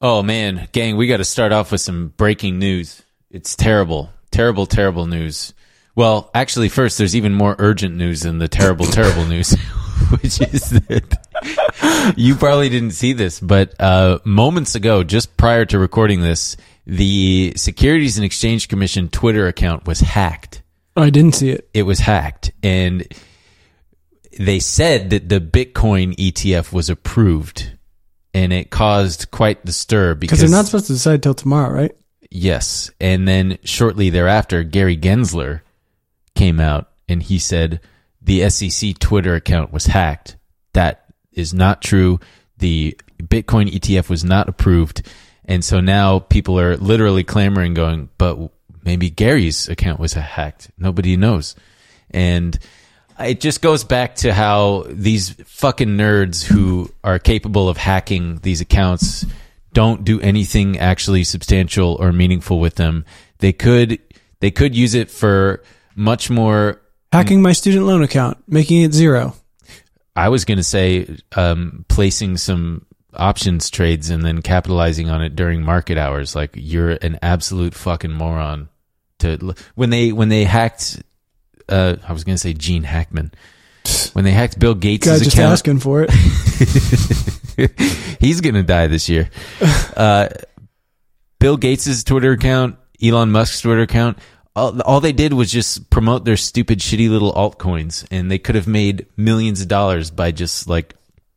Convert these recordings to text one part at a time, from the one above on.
Oh man, gang, we got to start off with some breaking news. It's terrible, terrible, terrible news. Well, actually, first, there's even more urgent news than the terrible, terrible news, which is that you probably didn't see this, but uh, moments ago, just prior to recording this, the Securities and Exchange Commission Twitter account was hacked. I didn't see it. It was hacked, and they said that the Bitcoin ETF was approved, and it caused quite the stir because they're not supposed to decide till tomorrow, right? Yes. And then shortly thereafter, Gary Gensler came out and he said the SEC Twitter account was hacked. That is not true. The Bitcoin ETF was not approved. And so now people are literally clamoring, going, but maybe Gary's account was hacked. Nobody knows. And it just goes back to how these fucking nerds who are capable of hacking these accounts don't do anything actually substantial or meaningful with them. They could they could use it for much more Hacking my student loan account, making it zero. I was going to say um, placing some options trades and then capitalizing on it during market hours. Like you're an absolute fucking moron. To when they when they hacked, uh, I was going to say Gene Hackman. When they hacked Bill Gates' Guy just account, asking for it. he's going to die this year. Uh, Bill Gates' Twitter account, Elon Musk's Twitter account, all, all they did was just promote their stupid, shitty little altcoins, and they could have made millions of dollars by just like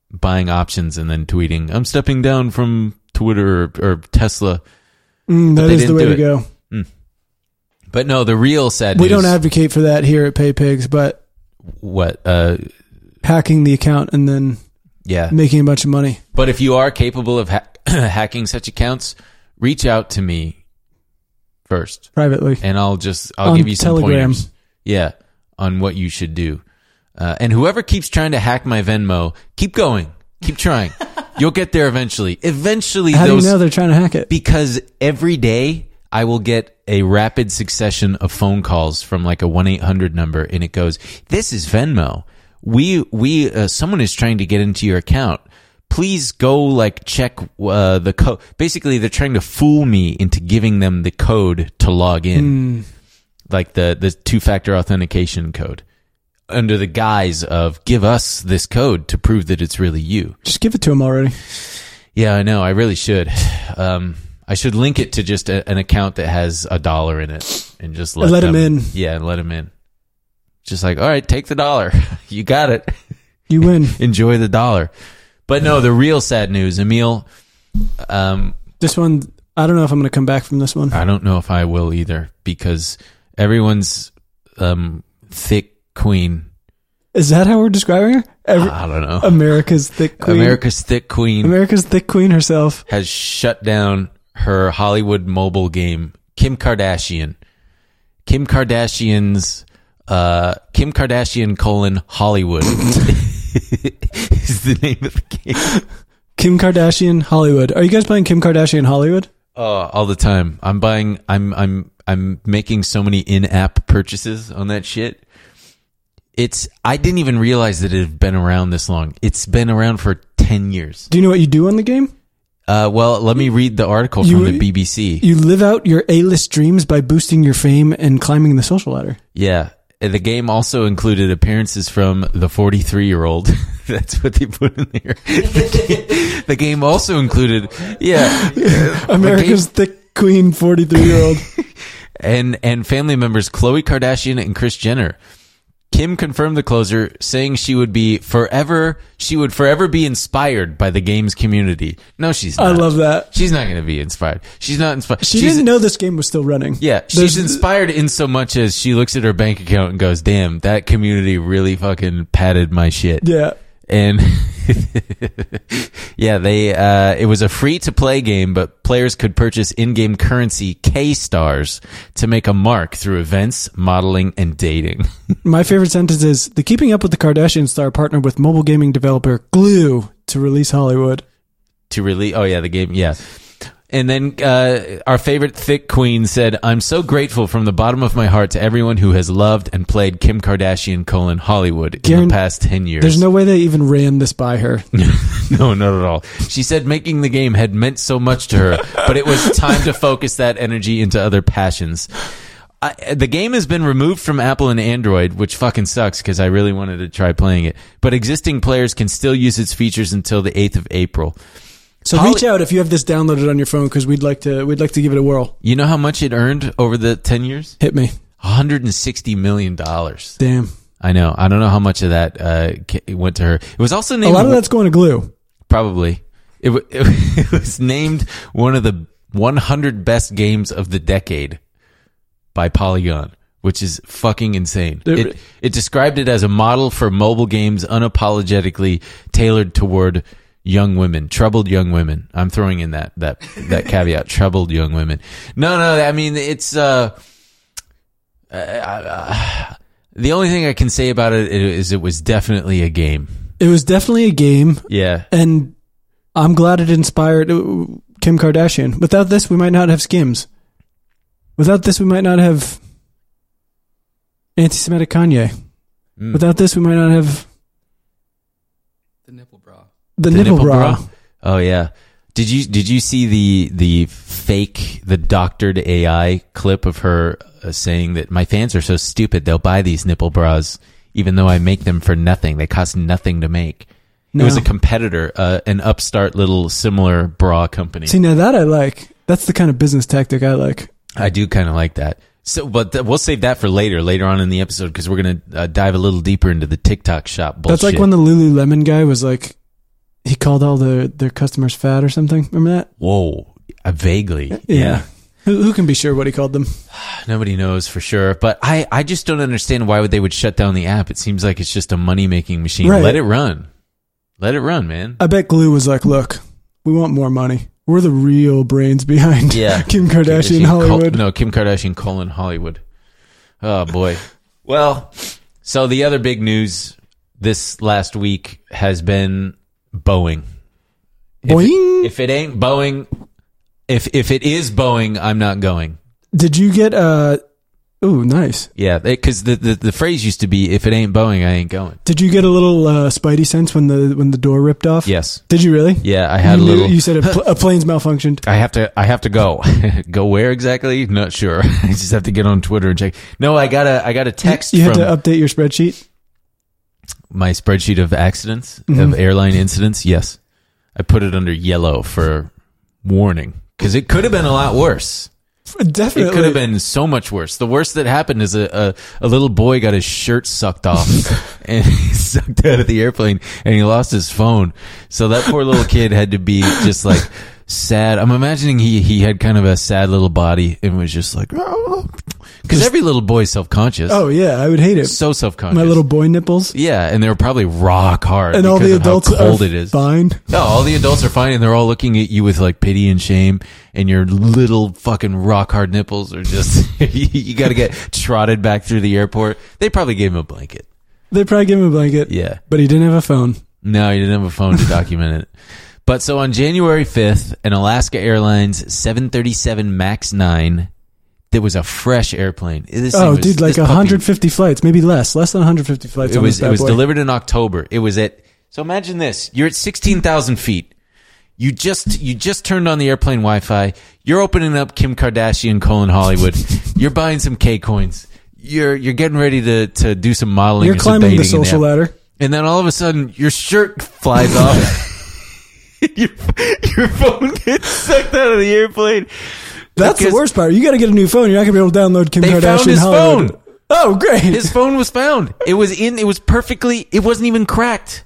buying options and then tweeting, "I'm stepping down from Twitter or, or Tesla." Mm, that is the way to it. go. But no, the real sad We don't advocate for that here at PayPigs, but what? Uh, hacking the account and then yeah, making a bunch of money. But if you are capable of ha- hacking such accounts, reach out to me first, privately. and I'll just I'll On give you some Telegram. pointers. Yeah, on what you should do. Uh, and whoever keeps trying to hack my Venmo, keep going, keep trying. You'll get there eventually. Eventually, How do you know they're trying to hack it? because every day I will get a rapid succession of phone calls from like a 1-800 number and it goes, "This is Venmo. We we uh, someone is trying to get into your account. Please go like check uh, the code. Basically, they're trying to fool me into giving them the code to log in. Like the the two-factor authentication code. Under the guise of give us this code to prove that it's really you. Just give it to them already. Yeah, I know. I really should. Um, I should link it to just a, an account that has a dollar in it and just let, Let 'em them- in. Yeah, and let him in. Just like, all right, take the dollar. you got it. You win. Enjoy the dollar. But no, the real sad news, Emil. Um, this one, I don't know if I'm going to come back from this one. I don't know if I will either because everyone's um, thick queen. Is that how we're describing her? Every, I don't know. America's thick queen. America's thick queen. America's thick queen herself. has shut down her Hollywood mobile game, Kim Kardashian. Kim Kardashian's uh, Kim Kardashian colon Hollywood is the name of the game. Kim Kardashian Hollywood. Are you guys playing Kim Kardashian Hollywood? Oh, all the time. I'm buying. I'm I'm I'm making so many in-app purchases on that shit. It's. I didn't even realize that it had been around this long. It's been around for ten years. Do you know what you do on the game? Uh, well, let me read the article You- from the BBC. You live out your A-list dreams by boosting your fame and climbing the social ladder. Yeah. And The game also included appearances from the 43 year old. That's what they put in there. The game, the game also included, yeah, America's thick queen 43 year old. and and family members Khloe Kardashian and Kris Jenner. Kim confirmed the closer, saying she would be forever. She would forever be inspired by the game's community. No, she's. Not. I love that. She's not going to be inspired. She's not inspired. She she's, didn't know this game was still running. Yeah, There's- she's inspired in so much as she looks at her bank account and goes, "Damn, that community really fucking padded my shit." Yeah. And yeah, they uh it was a free to play game, but players could purchase in-game currency K stars to make a mark through events, modeling, and dating. My favorite sentence is the Keeping Up with the Kardashians star partnered with mobile gaming developer Glu to release Hollywood. to release oh yeah, the game, yeah. And then uh, our favorite thick queen said, "I'm so grateful from the bottom of my heart to everyone who has loved and played Kim Kardashian colon Hollywood in Karen, the past ten years." There's no way they even ran this by her. no, not at all. She said making the game had meant so much to her, but it was time to focus that energy into other passions. I, the game has been removed from Apple and Android, which fucking sucks because I really wanted to try playing it. But existing players can still use its features until the 8th of April. So Holly- reach out if you have this downloaded on your phone because we'd like to we'd like to give it a whirl. You know how much it earned over the 10 years? Hit me. 160 million dollars. Damn. I know. I don't know how much of that uh, went to her. It was also named A lot of that's going to Glu. Probably. It, w- it was named one of the 100 best games of the decade by Polygon, which is fucking insane. It, it described it as a model for mobile games unapologetically tailored toward young women, troubled young women. I'm throwing in that, that, that caveat, troubled young women. No, no, I mean, it's, uh, uh, uh, the only thing I can say about it is it was definitely a game. It was definitely a game, Yeah. and I'm glad it inspired uh, Kim Kardashian. Without this, we might not have Skims. Without this, we might not have anti-Semitic Kanye. Mm. Without this, we might not have The nipple bra. The, The nipple, nipple bra. bra? Oh yeah. Did you did you see the the fake the doctored AI clip of her uh, saying that my fans are so stupid they'll buy these nipple bras even though I make them for nothing they cost nothing to make. No. It was a competitor, uh, an upstart little similar bra company. See, now that I like. That's the kind of business tactic I like. I do kind of like that. So, but th- we'll save that for later, later on in the episode, because we're gonna uh, dive a little deeper into the TikTok shop bullshit. That's like when the Lululemon guy was like, he called all the their customers fat or something. Remember that? Whoa, uh, vaguely, yeah. Who, who can be sure what he called them? Nobody knows for sure, but I, I just don't understand why would they would shut down the app. It seems like it's just a money making machine. Right. Let it run. Let it run, man. I bet Glu was like, look, we want more money. We're the real brains behind Yeah. Kim Kardashian Col- Hollywood. no, Kim Kardashian colon Hollywood. Oh boy. Well, so the other big news this last week has been Boeing. If, Boing. if it ain't Boeing, if if it is Boeing, I'm not going. Did you get uh Ooh, nice. Yeah, because the, the the phrase used to be, "If it ain't Boeing, I ain't going." Did you get a little uh, Spidey sense when the when the door ripped off? Yes. Did you really? Yeah, I had you a little. You said a, pl- a plane's malfunctioned. I have to. I have to go. go where exactly? Not sure. I just have to get on Twitter and check. No, I got a. I got a text You had from to update your spreadsheet. My spreadsheet of accidents Mhm. of airline incidents. Yes, I put it under yellow for warning because it could have been a lot worse. Definitely. It could have been so much worse. The worst that happened is a, a, a little boy got his shirt sucked off and he sucked out of the airplane and he lost his phone. So that poor little kid had to be just like sad. I'm imagining he, he had kind of a sad little body and was just like, oh. because every little boy's self conscious. Oh yeah, I would hate it. so self conscious. My little boy nipples. yeah, and they were probably rock hard. And all the adults cold are it is. fine. No, all the adults are fine, and they're all looking at you with like pity and shame, and your little fucking rock hard nipples are just you got to get trotted back through the airport. They probably gave him a blanket. They probably gave him a blanket, Yeah, but he didn't have a phone. no, he didn't have a phone to document it. But so on January fifth, an Alaska Airlines 737 Max nine. There was a fresh airplane. This Oh, was- dude, like this puppy- 150 flights, maybe less, less than 150 flights. It was it was boy. delivered in October. It was at so imagine this: you're at sixteen thousand feet. You just you just turned on the airplane Wi-Fi. You're opening up Kim Kardashian colon Hollywood. you're buying some K coins. You're you're getting ready to to do some modeling. You're climbing the social ladder. and then all of a sudden your shirt flies off. your, your phone gets sucked out of the airplane. That's the worst part. You got to get a new phone. You're not going to be able to download Kim They Kardashian found his Hollywood. phone. Oh, great. His phone was found. It was in. It was perfectly. It wasn't even cracked.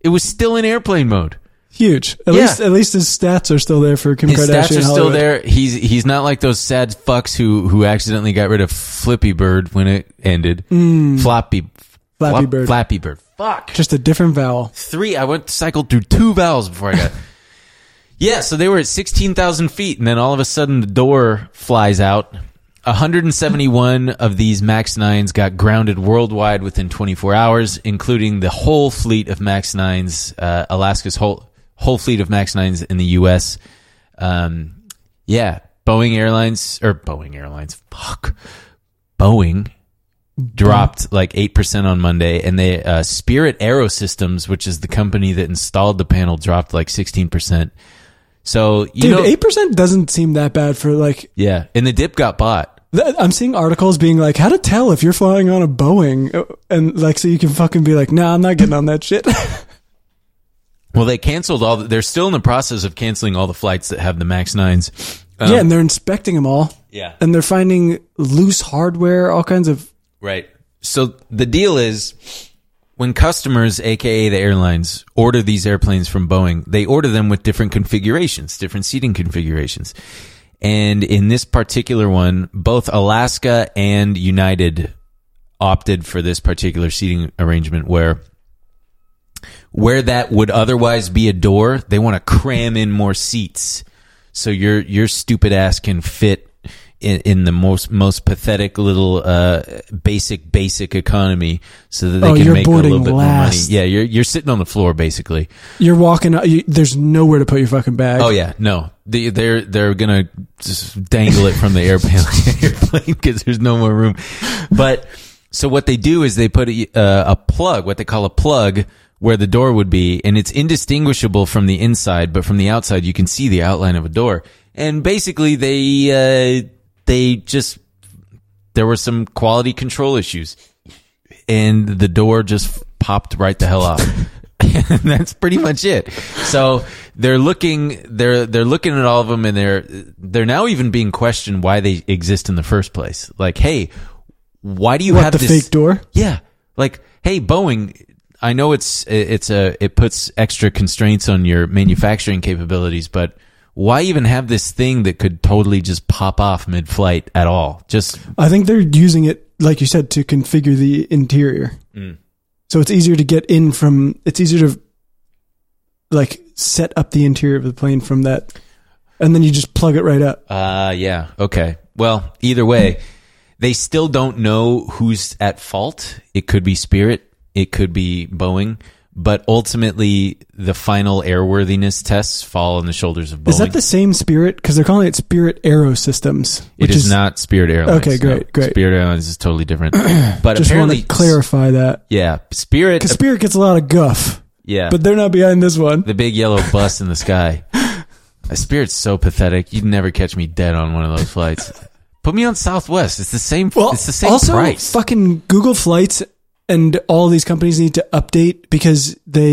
It was still in airplane mode. Huge. At Yeah. least, at least his stats are still there for Kim His Kardashian. stats are still Hollywood. there. He's he's not like those sad fucks who who accidentally got rid of Flippy Bird when it ended. Floppy, Mm. Flappy Flop- Bird. Flappy Bird. Fuck. Just a different vowel. Three. I went cycled through two vowels before I got. yeah, so they were at sixteen thousand feet, and then all of a sudden the door flies out. 171 of these Max 9s got grounded worldwide within 24 hours, including the whole fleet of Max 9s, uh, Alaska's whole whole fleet of Max 9s in the U.S. Um, Yeah, Boeing Airlines or Boeing Airlines, fuck, Boeing dropped like eight percent on Monday, and they uh, Spirit Aerosystems, which is the company that installed the panel, dropped like sixteen percent. So you Dude, know, eight percent doesn't seem that bad for like. yeah, and the dip got bought. I'm seeing articles being like, how to tell if you're flying on a Boeing, and like, so you can fucking be like, nah, I'm not getting on that shit. Well, they canceled all. The, they're still in the process of canceling all the flights that have the Max nines. Um, yeah, and they're inspecting them all, yeah, and they're finding loose hardware, all kinds of. Right. So the deal is when customers, aka the airlines, order these airplanes from Boeing, they order them with different configurations, different seating configurations. And in this particular one, both Alaska and United opted for this particular seating arrangement where where that would otherwise be a door, they want to cram in more seats so your your stupid ass can fit in, in the most most pathetic little uh, basic basic economy, so that they Oh, can make a little bit last. more money. Yeah, you're you're sitting on the floor basically. You're walking. out- You, there's nowhere to put your fucking bag. Oh yeah, no, they, they're they're gonna just dangle it from the airplane airplane because there's no more room. But so what they do is they put a, uh, a plug, what they call a plug, where the door would be, and it's indistinguishable from the inside, but from the outside you can see the outline of a door. And basically, they uh, they just there were some quality control issues, and the door just popped right the hell off. and that's pretty much it. So they're looking, they're they're looking at all of them, and they're they're now even being questioned why they exist in the first place. Like, hey, why do you What, have the this fake door? Yeah, like, hey, Boeing. I know it's it's a it puts extra constraints on your manufacturing capabilities, but why even have this thing that could totally just pop off mid-flight at all? Just I think they're using it, like you said, to configure the interior. Mm. So it's easier to get in from. It's easier to like set up the interior of the plane from that, and then you just plug it right up. Uh, yeah. Okay. Well, either way, they still don't know who's at fault. It could be Spirit. It could be Boeing. But ultimately, the final airworthiness tests fall on the shoulders of Boeing. Is that the same Spirit? Because they're calling it Spirit Aero Systems. which is, not Spirit Airlines. Okay, great, great. Spirit Airlines is totally different. But Just want apparently, to clarify that yeah, Spirit. because Spirit gets a lot of guff, yeah, but they're not behind this one. the big yellow bus in the sky. A Spirit's so pathetic. You'd never catch me dead on one of those flights. Put me on Southwest. It's the same. Well, it's the same also, price. fucking Google Flights and all these companies need to update because they,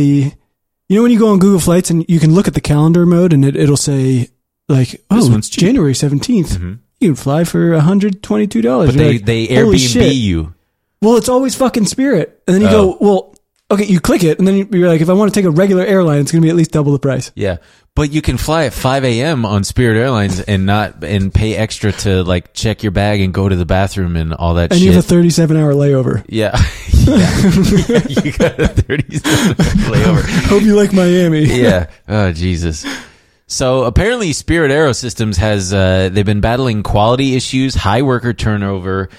you know, when you go on Google Flights and you can look at the calendar mode and it, it'll say like, oh, one's. January 17th. Mm-hmm. You can fly for $122. but they like, they Airbnb you. Well, it's always fucking Spirit. And then you Oh. go, well, okay, you click it and then you're like, if I want to take a regular airline, it's going to be at least double the price. Yeah. But you can fly at 5 a.m. on Spirit Airlines and not, and pay extra to like check your bag and go to the bathroom and all that shit. And shit. you have a 37 hour layover. yeah. yeah. you got a 30 layover. Hope you like Miami. Yeah. Oh, Jesus. So apparently Spirit Aerosystems has, uh, they've been battling quality issues, high worker turnover,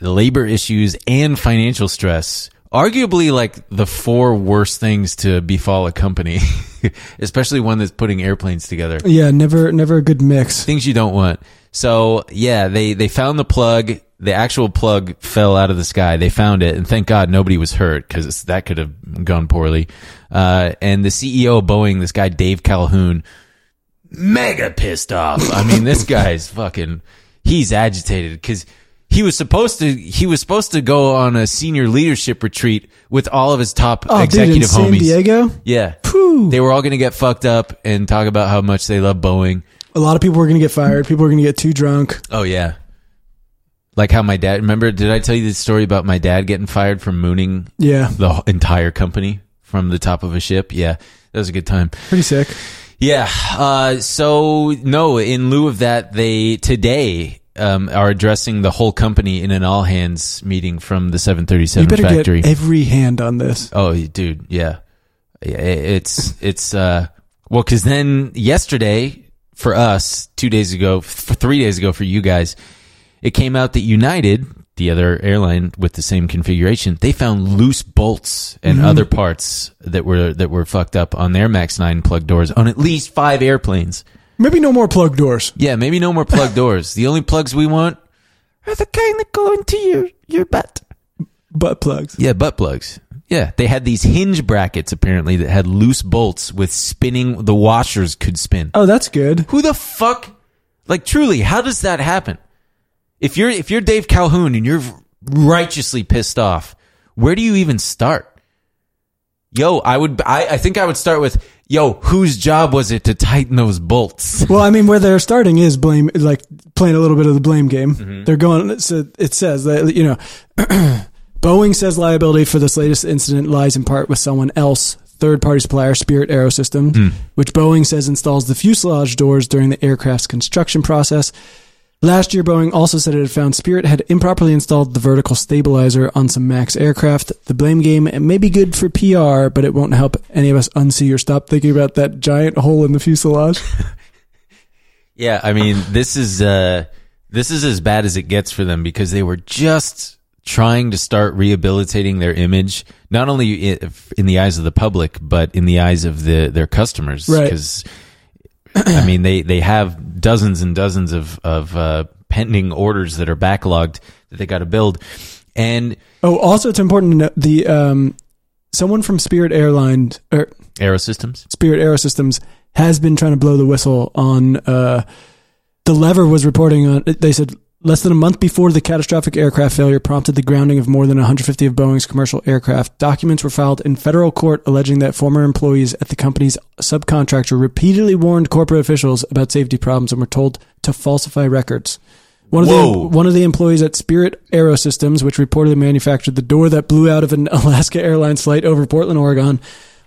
labor issues, and financial stress. Arguably like the four worst things to befall a company, especially one that's putting airplanes together. Yeah, never, never a good mix. things you don't want. So yeah, they they found the plug. The actual plug fell out of the sky. They found it, and thank God nobody was hurt because that could have gone poorly. Uh, and the CEO of Boeing, this guy Dave Calhoun, mega pissed off. I mean, this guy's fucking. He's agitated because he was supposed to he was supposed to go on a senior leadership retreat with all of his top Oh, dude, in executive San homies. Diego? Yeah, Phew. they were all going to get fucked up and talk about how much they love Boeing. A lot of people were going to get fired. People were going to get too drunk. Oh yeah. Like how my dad remember did I tell you the story about my dad getting fired from mooning Yeah, the entire company from the top of a ship? Yeah. That was a good time. pretty sick. Yeah. Uh so no, in lieu of that they today um, are addressing the whole company in an all hands meeting from the You 737 better factory. get every hand on this. Oh, dude, yeah, yeah. It's it's uh well, because then yesterday for us, two days ago, for three days ago for you guys, it came out that United, the other airline with the same configuration, they found loose bolts and other parts that were that were fucked up on their Max Nine plug doors on at least five airplanes. Maybe no more plug doors. Yeah, maybe no more plug doors. The only plugs we want are the kind that go into your your butt. Butt plugs. Yeah, butt plugs. Yeah, they had these hinge brackets apparently that had loose bolts with spinning. The washers could spin. Oh, that's good. Who the fuck? Like truly, how does that happen? If you're if you're Dave Calhoun and you're righteously pissed off, where do you even start? Yo, I would I, I think I would start with yo, whose job was it to tighten those bolts? Well, I mean, where they're starting is blame, like playing a little bit of the blame game. Mm-hmm. They're going. So it says that you know, Boeing says liability for this latest incident lies in part with someone else, third-party supplier Spirit Aerosystems, hmm. which Boeing says installs the fuselage doors during the aircraft's construction process. Last year, Boeing also said it had found Spirit had improperly installed the vertical stabilizer on some MAX aircraft. The blame game may be good for PR, but it won't help any of us unsee or stop thinking about that giant hole in the fuselage. Yeah, I mean, this is uh this is as bad as it gets for them because they were just trying to start rehabilitating their image, not only in the eyes of the public, but in the eyes of the their customers. Right. Because I mean, they they have dozens and dozens of of uh, pending orders that are backlogged that they got to build, and Oh, also, it's important to note the um, someone from Spirit Airlines or Aerosystems. Spirit Aerosystems has been trying to blow the whistle on. Uh, the lever was reporting on. They said less than a month before the catastrophic aircraft failure prompted the grounding of more than 150 of Boeing's commercial aircraft. Documents were filed in federal court alleging that former employees at the company's subcontractor repeatedly warned corporate officials about safety problems and were told to falsify records. One of Whoa. the one of the employees at Spirit Aerosystems, which reportedly manufactured the door that blew out of an Alaska Airlines flight over Portland, Oregon,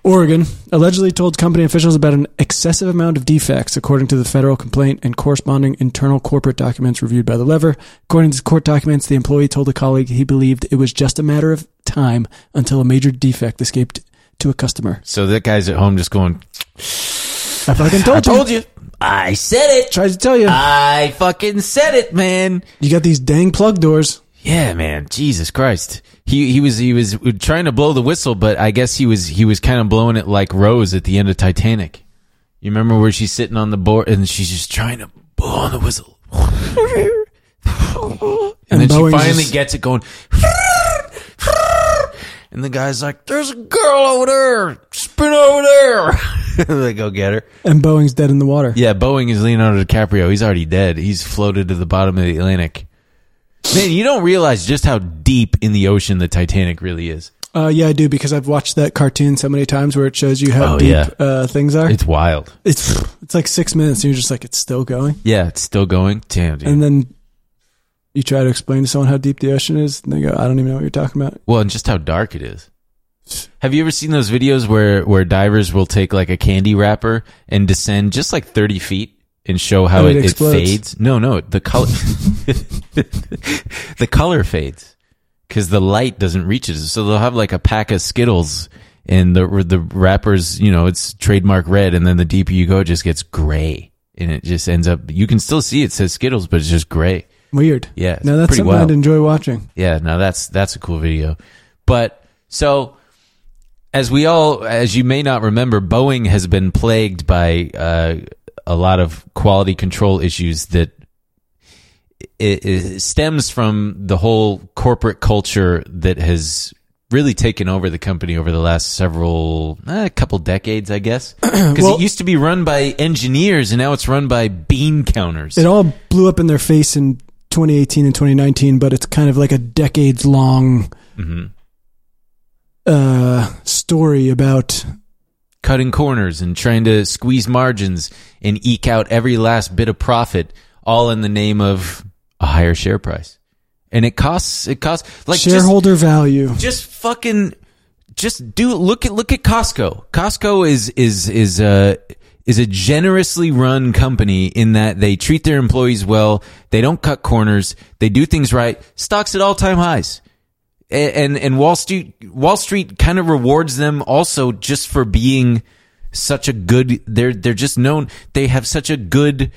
Oregon, allegedly told company officials about an excessive amount of defects, according to the federal complaint and corresponding internal corporate documents reviewed by the lever. According to court documents, the employee told a colleague he believed it was just a matter of time until a major defect escaped to a customer. So that guy's at home just going, I fucking told "I you. told you, I said it, Tried to tell you. I fucking said it, man." you got these dang plug doors. Yeah, man. Jesus Christ. He he was he was trying to blow the whistle, but I guess he was he was kind of blowing it like Rose at the end of Titanic. You remember where she's sitting on the board and she's just trying to blow on the whistle. And, then she finally gets it going. And the guy's like, "There's a girl over there. Spin over there." they go get her. And Boeing's dead in the water. Yeah, Boeing is Leonardo DiCaprio. He's already dead. He's floated to the bottom of the Atlantic. Man, you don't realize just how deep in the ocean the Titanic really is. Uh, yeah, I do because I've watched that cartoon so many times where it shows you how Oh, deep yeah. uh, things are. It's wild. It's it's like six minutes, and you're just like, it's still going. Yeah, it's still going. Damn, dude. And then you try to explain to someone how deep the ocean is, and they go, I don't even know what you're talking about. well, and just how dark it is. Have you ever seen those videos where where divers will take like a candy wrapper and descend just like thirty feet and show how it, it it fades? No, no, the color the color fades because the light doesn't reach it. So they'll have like a pack of Skittles. And the the wrappers, you know, it's trademark red, and then the deeper you go, it just gets gray, and it just ends up. You can still see it says Skittles, but it's just gray. Weird. Yeah, Now that's something wild. I'd enjoy watching. Yeah, now that's that's a cool video. But so as we all as you may not remember, Boeing has been plagued by uh, a lot of quality control issues that it, it stems from the whole corporate culture that has really taken over the company over the last several a couple decades, I guess. Because Well- it used to be run by engineers, and now it's run by bean counters. It all blew up in their face in 2018 and 2019, but it's kind of like a decades long Mhm. uh, story about cutting corners and trying to squeeze margins and eke out every last bit of profit all in the name of a higher share price. And it costs it costs like just, shareholder value. just fucking just do look at look at Costco. Costco is is is a is a generously run company in that they treat their employees well, they don't cut corners, they do things right, stocks at all time highs. And and Wall Street Wall Street kind of rewards them also just for being such a good they're they're just known they have such a good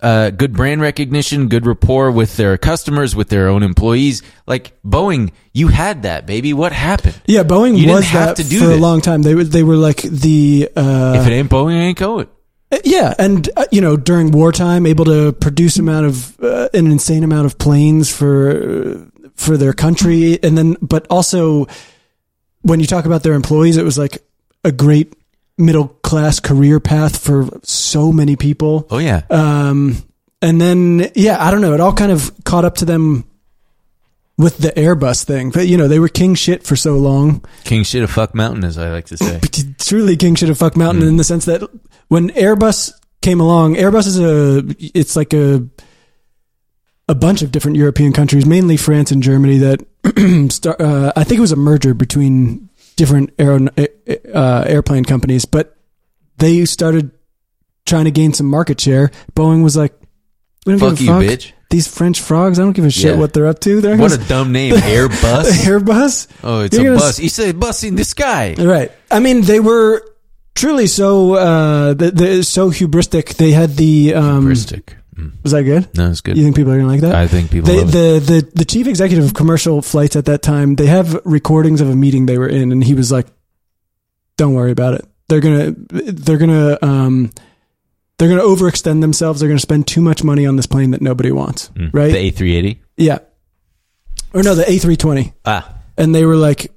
uh, good brand recognition, good rapport with their customers, with their own employees. Like Boeing, you had that, baby. What happened? Yeah, Boeing You was that to do for a long time. They were they were like the uh, if it ain't Boeing, it ain't going. Uh, Yeah, and uh, you know, during wartime, able to produce amount of uh, an insane amount of planes for uh, for their country, and then, but also when you talk about their employees, it was like a great middle class career path for so many people. Oh yeah. Um, and then, yeah, I don't know. It all kind of caught up to them with the Airbus thing. But, you know, they were king shit for so long. King shit of fuck mountain, as I like to say. Truly king shit of fuck mountain in the sense that when Airbus came along, Airbus is a, it's like a, a bunch of different European countries, mainly France and Germany that, start, uh, I think it was a merger between different aero, uh, airplane companies, but they started trying to gain some market share. Boeing was like, we don't Fuck give you, a fuck. bitch. These French frogs, I don't give a shit Yeah. what they're up to. They're What a dumb name, Airbus. Airbus. Oh, it's You're a gonna bus. You say bus in the sky. Right. I mean, they were truly so uh, so hubristic. They had the um, Hubristic. Mm. was that good? No, it's good. You think people are gonna like that? I think people They, the, the the chief executive of commercial flights at that time, they have recordings of a meeting they were in, and he was like, "Don't worry about it. They're gonna they're gonna um they're gonna overextend themselves. They're gonna spend too much money on this plane that nobody wants. Mm. Right? The A380. yeah. Or no, the A three twenty. Ah. and they were like,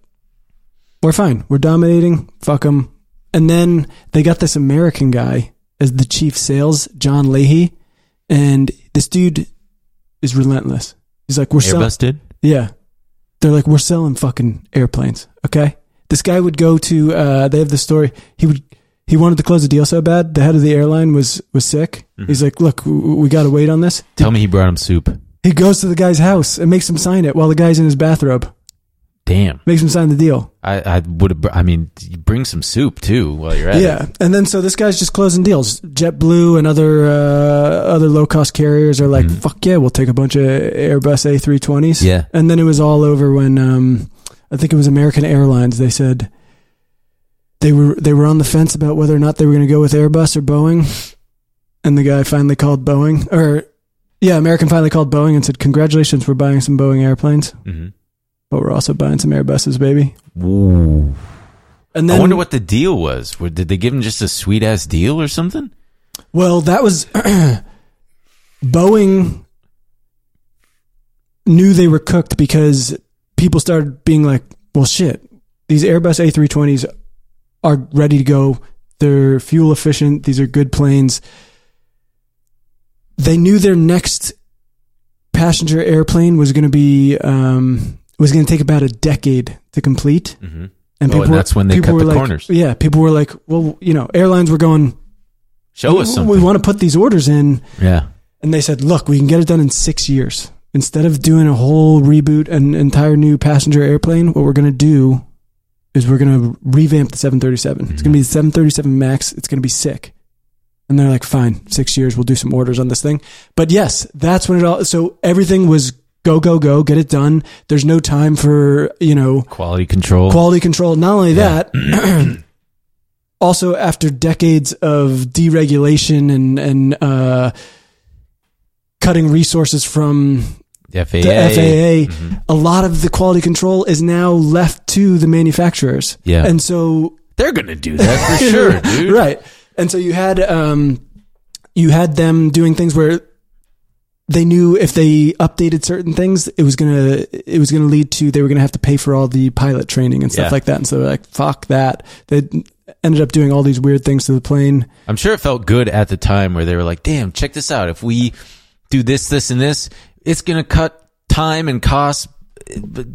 "We're fine. We're dominating. Fuck them." And then they got this American guy as the chief sales, John Leahy, and this dude is relentless. He's like, "We're selling." Airbus did? Yeah, they're like, "We're selling fucking airplanes." Okay, this guy would go to. Uh, they have the story. He would. He wanted to close the deal so bad. The head of the airline was was sick. He's like, "Look, w- we got to wait on this." Tell me he brought him soup. He goes to the guy's house and makes him sign it while the guy's in his bathrobe. Damn. Makes him sign the deal. I, I would have, I mean, bring some soup too while you're at yeah, it. Yeah. And then so this guy's just closing deals. JetBlue and other uh, other low cost carriers are like, Mhm. "Fuck yeah, we'll take a bunch of Airbus A320s." Yeah. and then it was all over when um, I think it was American Airlines. They said they were they were on the fence about whether or not they were going to go with Airbus or Boeing, and the guy finally called Boeing, or yeah, American finally called Boeing and said, "Congratulations, we're buying some Boeing airplanes, hmm but we're also buying some Airbuses, baby." Ooh. And then I wonder what the deal was. Did they give him just a sweet ass deal or something? Well, that was Boeing knew they were cooked because people started being like, "Well, shit, these Airbus A320s are ready to go. They're fuel efficient. These are good planes." They knew their next passenger airplane was going to be um, was going to take about a decade to complete, Mm-hmm. and Oh, and were- that's when they people cut were the like, corners. Yeah, people were like, "Well, you know, airlines were going." Show us we, something. We want to put these orders in. yeah. And they said, look, we can get it done in six years. Instead of doing a whole reboot, an entire new passenger airplane, what we're going to do is we're going to revamp the 737. It's going to be the 737 MAX. It's going to be sick. And they're like, fine, six years, we'll do some orders on this thing. But yes, that's when it all, so everything was go, go, go, get it done. There's no time for, you know, Quality control. quality control. Not only Yeah. that, also after decades of deregulation and and uh, cutting resources from the FAA. the FAA, Mhm. a lot of the quality control is now left to the manufacturers. Yeah. and so They're going to do that for sure, dude. right. And so you had um, you had them doing things where they knew if they updated certain things, it was gonna it was gonna lead to they were gonna have to pay for all the pilot training and stuff Yeah. like that. And so they're like, fuck that. They ended up doing all these weird things to the plane. I'm sure it felt good at the time where they were like, damn, check this out. If we do this, this, and this, it's going to cut time and cost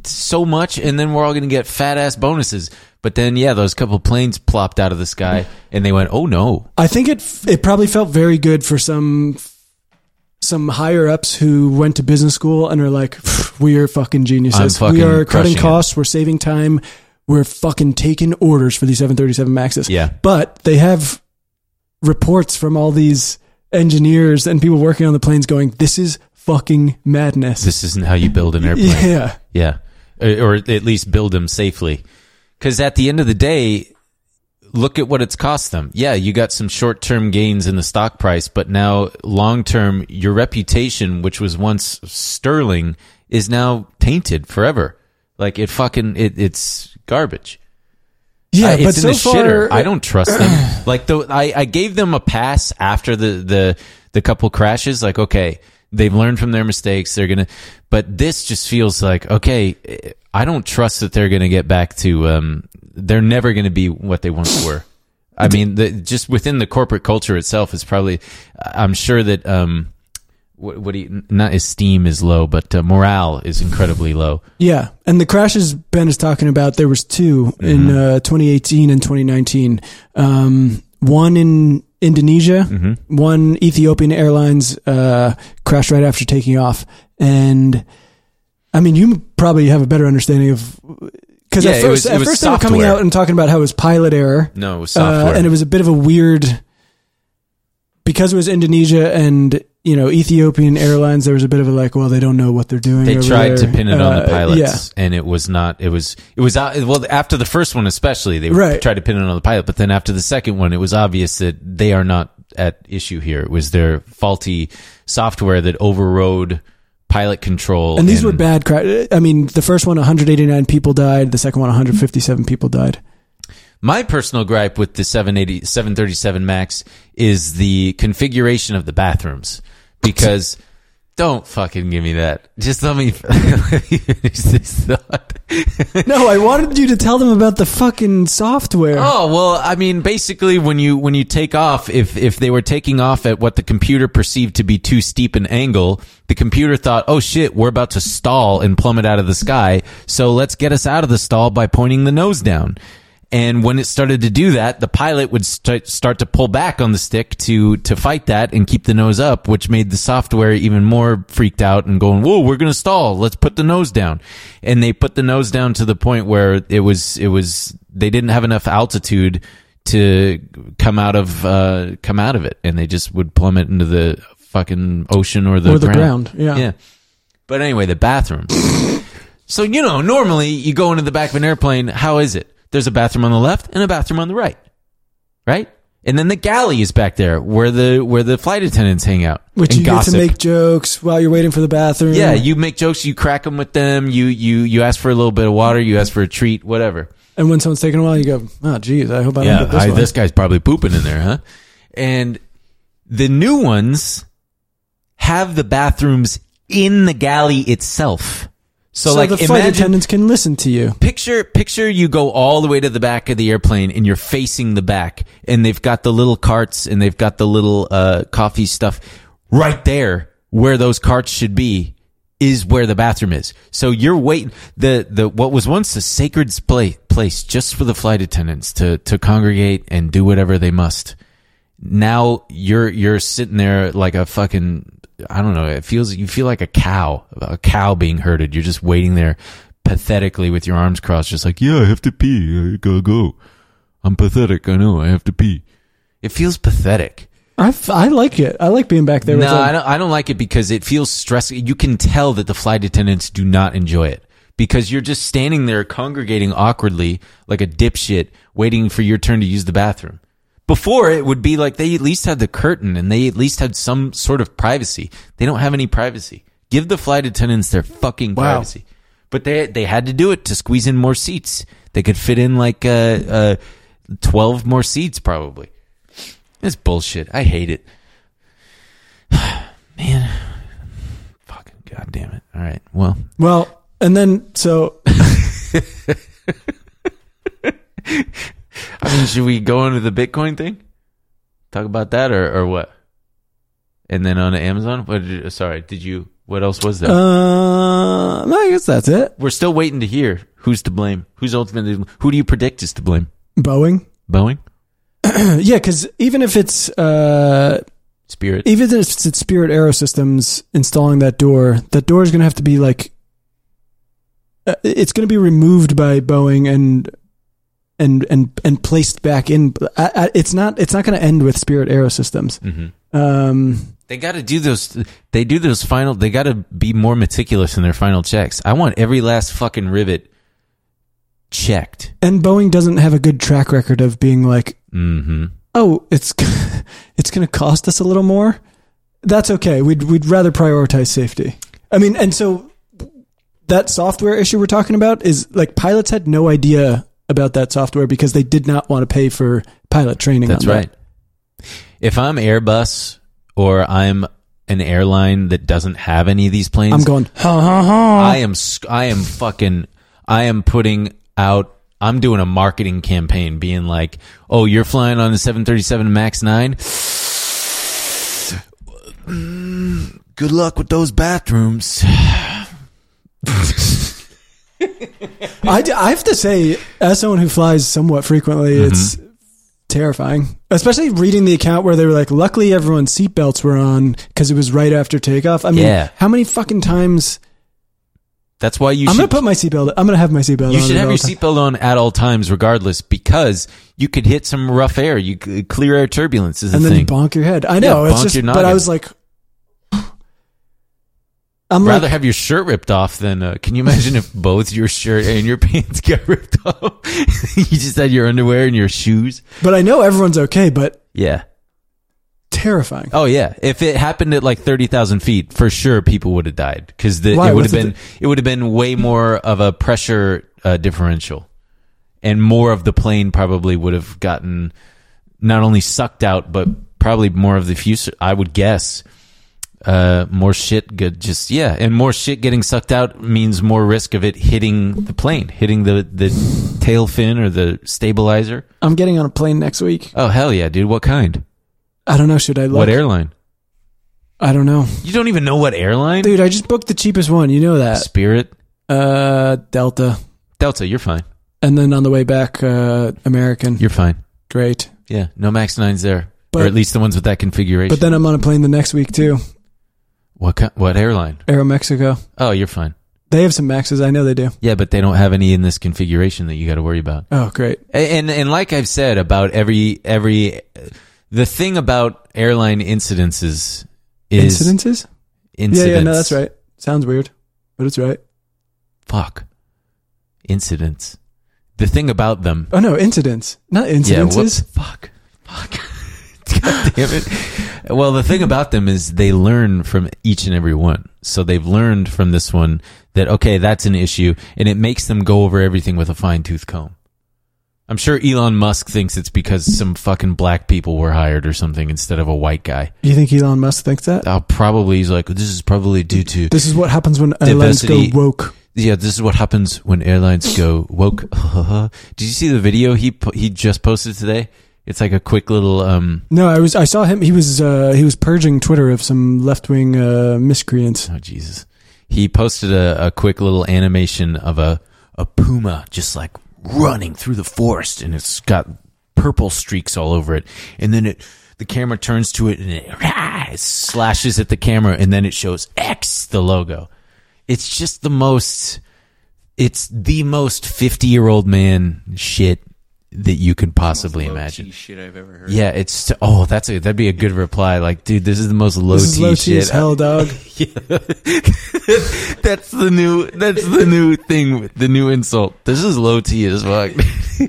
so much, and then we're all going to get fat ass bonuses. But then, yeah, those couple planes plopped out of the sky, and they went, oh no. I think it it probably felt very good for some some higher ups who went to business school and are like, we are fucking geniuses. Fucking we are cutting it." costs. We're saving time. We're fucking taking orders for these 737 Maxes. Yeah. But they have reports from all these engineers and people working on the planes going, this is fucking madness. This isn't how you build an airplane. yeah. Yeah. Or, or at least build them safely. Because at the end of the day, look at what it's cost them. Yeah, you got some short term gains in the stock price, but now long term, your reputation, which was once sterling, is now tainted forever. Like it fucking, it, it's garbage. Yeah, I- but it's so in the far, shitter. I don't trust them. like the I, I gave them a pass after the the the couple crashes. Like okay, they've learned from their mistakes. They're gonna, but this just feels like okay. I don't trust that they're gonna get back to. um They're never gonna be what they once were. I mean, the, just within the corporate culture itself is probably. I'm sure that um, what, what do you, not esteem is low, but uh, morale is incredibly low. Yeah, and the crashes Ben is talking about, there was 2 in Mm-hmm. uh, 2018 and 2019. Um, one in Indonesia, Mm-hmm. one Ethiopian Airlines uh, crashed right after taking off, and I mean, you probably have a better understanding of because Yeah, at first, was- at first they were coming out and talking about how it was pilot error, No, it was uh, and it was a bit of a weird because it was Indonesia and you know Ethiopian Airlines. There was a bit of a like, well, they don't know what they're doing. They tried to pin it on the Uh, pilots, Yeah, and it was not. It was. It was. uh, Well, after the first one, especially, they Right. tried to pin it on the pilot. But then after the second one, it was obvious that they are not at issue here. It was their faulty software that overrode pilot control. And these were bad crash. I mean, the first one, 189 people died. The second one, 157 people died. My personal gripe with the 780, 737 Max is the configuration of the bathrooms because. Don't fucking give me that. Just let me finish this thought. No, I wanted you to tell them about the fucking software. Oh well, I mean, basically, when you when you take off, if if they were taking off at what the computer perceived to be too steep an angle, the computer thought, "Oh shit, we're about to stall and plummet out of the sky, so let's get us out of the stall by pointing the nose down." And when it started to do that, the pilot would st- start to pull back on the stick to to fight that and keep the nose up, which made the software even more freaked out and going, "Whoa, we're going to stall. Let's put the nose down." And they put the nose down to the point where it was it was they didn't have enough altitude to come out of uh, come out of it, and they just would plummet into the fucking ocean or the Or the ground, yeah. yeah. But anyway, the bathroom. so you know, normally you go into the back of an airplane. How is it? There's a bathroom on the left and a bathroom on the right, right? And then the galley is back there where the where the flight attendants hang out Which and you gossip. get to make jokes while you're waiting for the bathroom. yeah, you make jokes, you crack them with them, you you you ask for a little bit of water, you ask for a treat, whatever. And when someone's taking a while, you go, "Oh, geez, I hope I don't yeah, get this I- one." this guy's probably pooping in there, huh? And the new ones have the bathrooms in the galley itself. So, so like, the flight imagine attendants can listen to you. picture picture you go all the way to the back of the airplane and you're facing the back, and they've got the little carts and they've got the little uh, coffee stuff right there where those carts should be is where the bathroom is. So you're waiting the the what was once a sacred place place just for the flight attendants to to congregate and do whatever they must. Now you're you're sitting there like a fucking I don't know. It feels you feel like a cow, a cow being herded. You're just waiting there pathetically with your arms crossed, just like yeah, I have to pee. I gotta go. I'm pathetic. I know. I have to pee. It feels pathetic. I, f- I like it. I like being back there. No. I don't. I don't like it because it feels stressful. You can tell that the flight attendants do not enjoy it because you're just standing there congregating awkwardly like a dipshit, waiting for your turn to use the bathroom. Before it would be like they at least had the curtain and they at least had some sort of privacy. They don't have any privacy. Give the flight attendants their fucking Wow. privacy. But they they had to do it to squeeze in more seats. They could fit in like uh, uh, twelve more seats probably. It's bullshit. I hate it. Man. Fucking goddamn it. All right. Well, Well, and then so I mean, should we go into the Bitcoin thing? Talk about that or, or what? And then on Amazon? What did you, sorry, did you, what else was there? uh, I guess that's it. We're still waiting to hear who's to blame. Who's ultimately, who do you predict is to blame? Boeing. Boeing? yeah, because even if it's uh, Spirit? even if it's Spirit Aerosystems installing that door, that door is going to have to be like uh, it's going to be removed by Boeing and and and and placed back in. I, I, it's not it's not going to end with Spirit Aerosystems. Mm-hmm. Um, They got to do those. They do those final. They got to be more meticulous in their final checks. I want every last fucking rivet checked. and Boeing doesn't have a good track record of being like, Mm-hmm. oh, it's it's going to cost us a little more. That's okay. We'd we'd rather prioritize safety. I mean, and so that software issue we're talking about is like pilots had no idea about that software because they did not want to pay for pilot training. That's on that. right. If I'm Airbus or I'm an airline that doesn't have any of these planes, I'm going, ha ha ha. I am I am fucking I am putting out I'm doing a marketing campaign being like, "Oh, you're flying on the 737 MAX 9? Mm, Good luck with those bathrooms." I, d- I have to say, as someone who flies somewhat frequently, Mm-hmm. it's terrifying. Especially reading the account where they were like, luckily everyone's seatbelts were on because it was right after takeoff. I mean, Yeah. how many fucking times? That's why you I'm should going to put my seatbelt, I'm going to have my seatbelt you should have your seatbelt on at all times regardless because you could hit some rough air. You clear air turbulence is a thing. And then thing. bonk your head. I know. Yeah, it's bonk just, but I was like, I'm rather like, have your shirt ripped off than uh, can you imagine if both your shirt and your pants got ripped off? You just had your underwear and your shoes? But I know everyone's okay, but yeah. terrifying. oh yeah. If it happened at like 30,000 feet for sure people would have died because it would have been it would have been way more of a pressure uh, differential. And more of the plane probably would have gotten not only sucked out but probably more of the fuse I would guess uh, more shit get just yeah, and more shit getting sucked out means more risk of it hitting the plane, hitting the the tail fin or the stabilizer. I'm getting on a plane next week. Oh hell yeah, dude! What kind? I don't know. Should I look? What airline? I don't know. You don't even know what airline? Dude, I just booked the cheapest one. You know that. Spirit, Uh, Delta. Delta. You're fine. And then on the way back, uh, American. You're fine. Great. Yeah, no Max nines there, But- or at least the ones with that configuration. But then I'm on a plane the next week too. What what airline? Aero Mexico. Oh, you're fine. They have some Maxes. I know they do. Yeah, but they don't have any in this configuration that you got to worry about. Oh, great. And and like I've said about every every the thing about airline incidences is Incidences? incidents. Yeah, yeah, no, that's right. Sounds weird, but it's right. Fuck. Incidents. The thing about them. Oh no, incidents, not Yeah. incidences. Whoops. Fuck. Fuck. God damn it. Well, the thing about them is they learn from each and every one. So they've learned from this one that okay, that's an issue, and it makes them go over everything with a fine tooth comb. I'm sure Elon Musk thinks it's because some fucking black people were hired or something instead of a white guy. you think Elon Musk thinks that? Uh, probably he's like, this is probably due to This is what happens when airlines go woke. yeah. This is what happens when airlines go woke. Did you see the video he po- he just posted today? It's like a quick little um. No, I was. I saw him. He was. Uh, he was purging Twitter of some left wing uh, miscreants. Oh Jesus! He posted a, a quick little animation of a a puma just like running through the forest, and it's got purple streaks all over it. And then it the camera turns to it and it, rah, it slashes at the camera, and then it shows X the logo. It's just the most. It's the most fifty year old man shit that you could possibly Most imagine. low-key shit I've ever heard. Yeah, it's oh, that's a that'd be a good reply. Like, dude, this is the most low This is T low shit. T as hell, dog. that's the new. That's the new thing. The new insult. This is low T as fuck.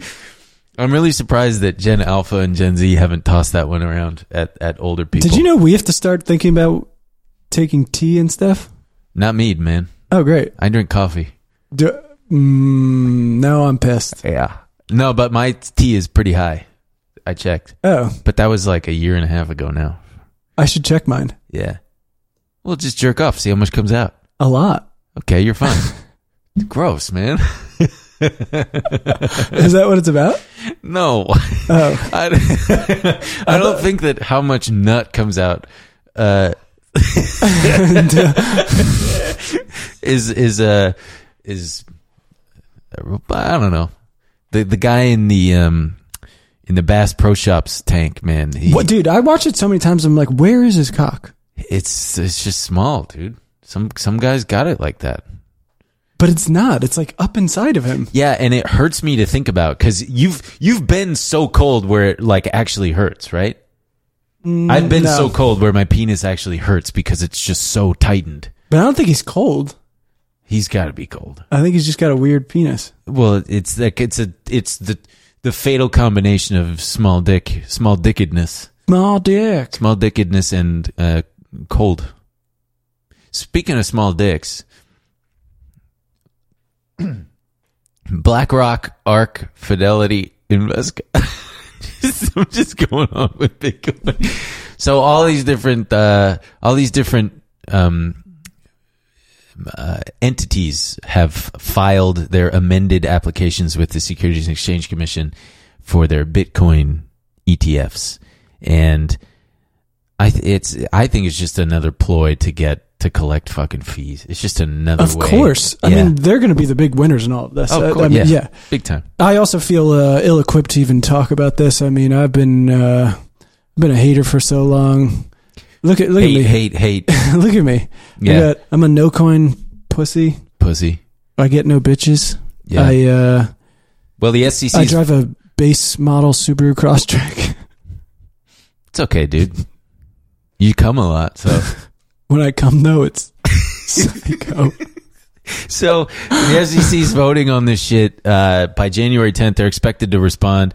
I'm really surprised that Gen Alpha and Gen Z haven't tossed that one around at at older people. Did you know we have to start thinking about taking tea and stuff? Not mead, man. Oh, great. I drink coffee. Do, mm, now I'm pissed. Yeah. No, but my T is pretty high. I checked, Oh, but that was like a year and a half ago now. I should check mine. Yeah. Well, just jerk off. See how much comes out. A lot. Okay, you're fine. Gross, man. Is that what it's about? No. Oh, I, I don't think that how much nut comes out uh, is is uh is I don't know the the guy in the um in the Bass Pro Shops tank man he, what, dude? I watched it so many times. I'm like, where is his cock? it's it's just small dude some some guys got it like that But it's not. It's like up inside of him. yeah and it hurts me to think about because you've you've been so cold where it like actually hurts right I've been Mm, no. so cold where my penis actually hurts because it's just so tightened. But I don't think he's cold. He's got to be cold. I think he's just got a weird penis. Well, it's like it's a it's the the fatal combination of small dick, small dickedness, Small dick. small dickedness, and uh, cold. Speaking of small dicks, BlackRock, ARK, Fidelity, Invesco. Just- I'm just going on with Bitcoin. So all these different, uh, all these different, um, uh, entities have filed their amended applications with the Securities and Exchange Commission for their Bitcoin ETFs, and I th- it's I think it's just another ploy to get to collect fucking fees. It's just another way Of way. course. I Yeah. mean, they're going to be the big winners in all of this. Oh, of course, I mean, yeah. yeah. big time. I also feel uh, ill-equipped to even talk about this. I mean, I've been uh, been a hater for so long. Look at look hate, at me. hate, hate, look at me. Yeah. got, I'm a no coin pussy. pussy. I get no bitches. Yeah. I uh, well, the SEC. I drive a base model Subaru Crosstrek. it's okay, dude. You come a lot, so when I come though, it's psycho. so the SEC's voting on this shit uh, by January 10th. They're expected to respond.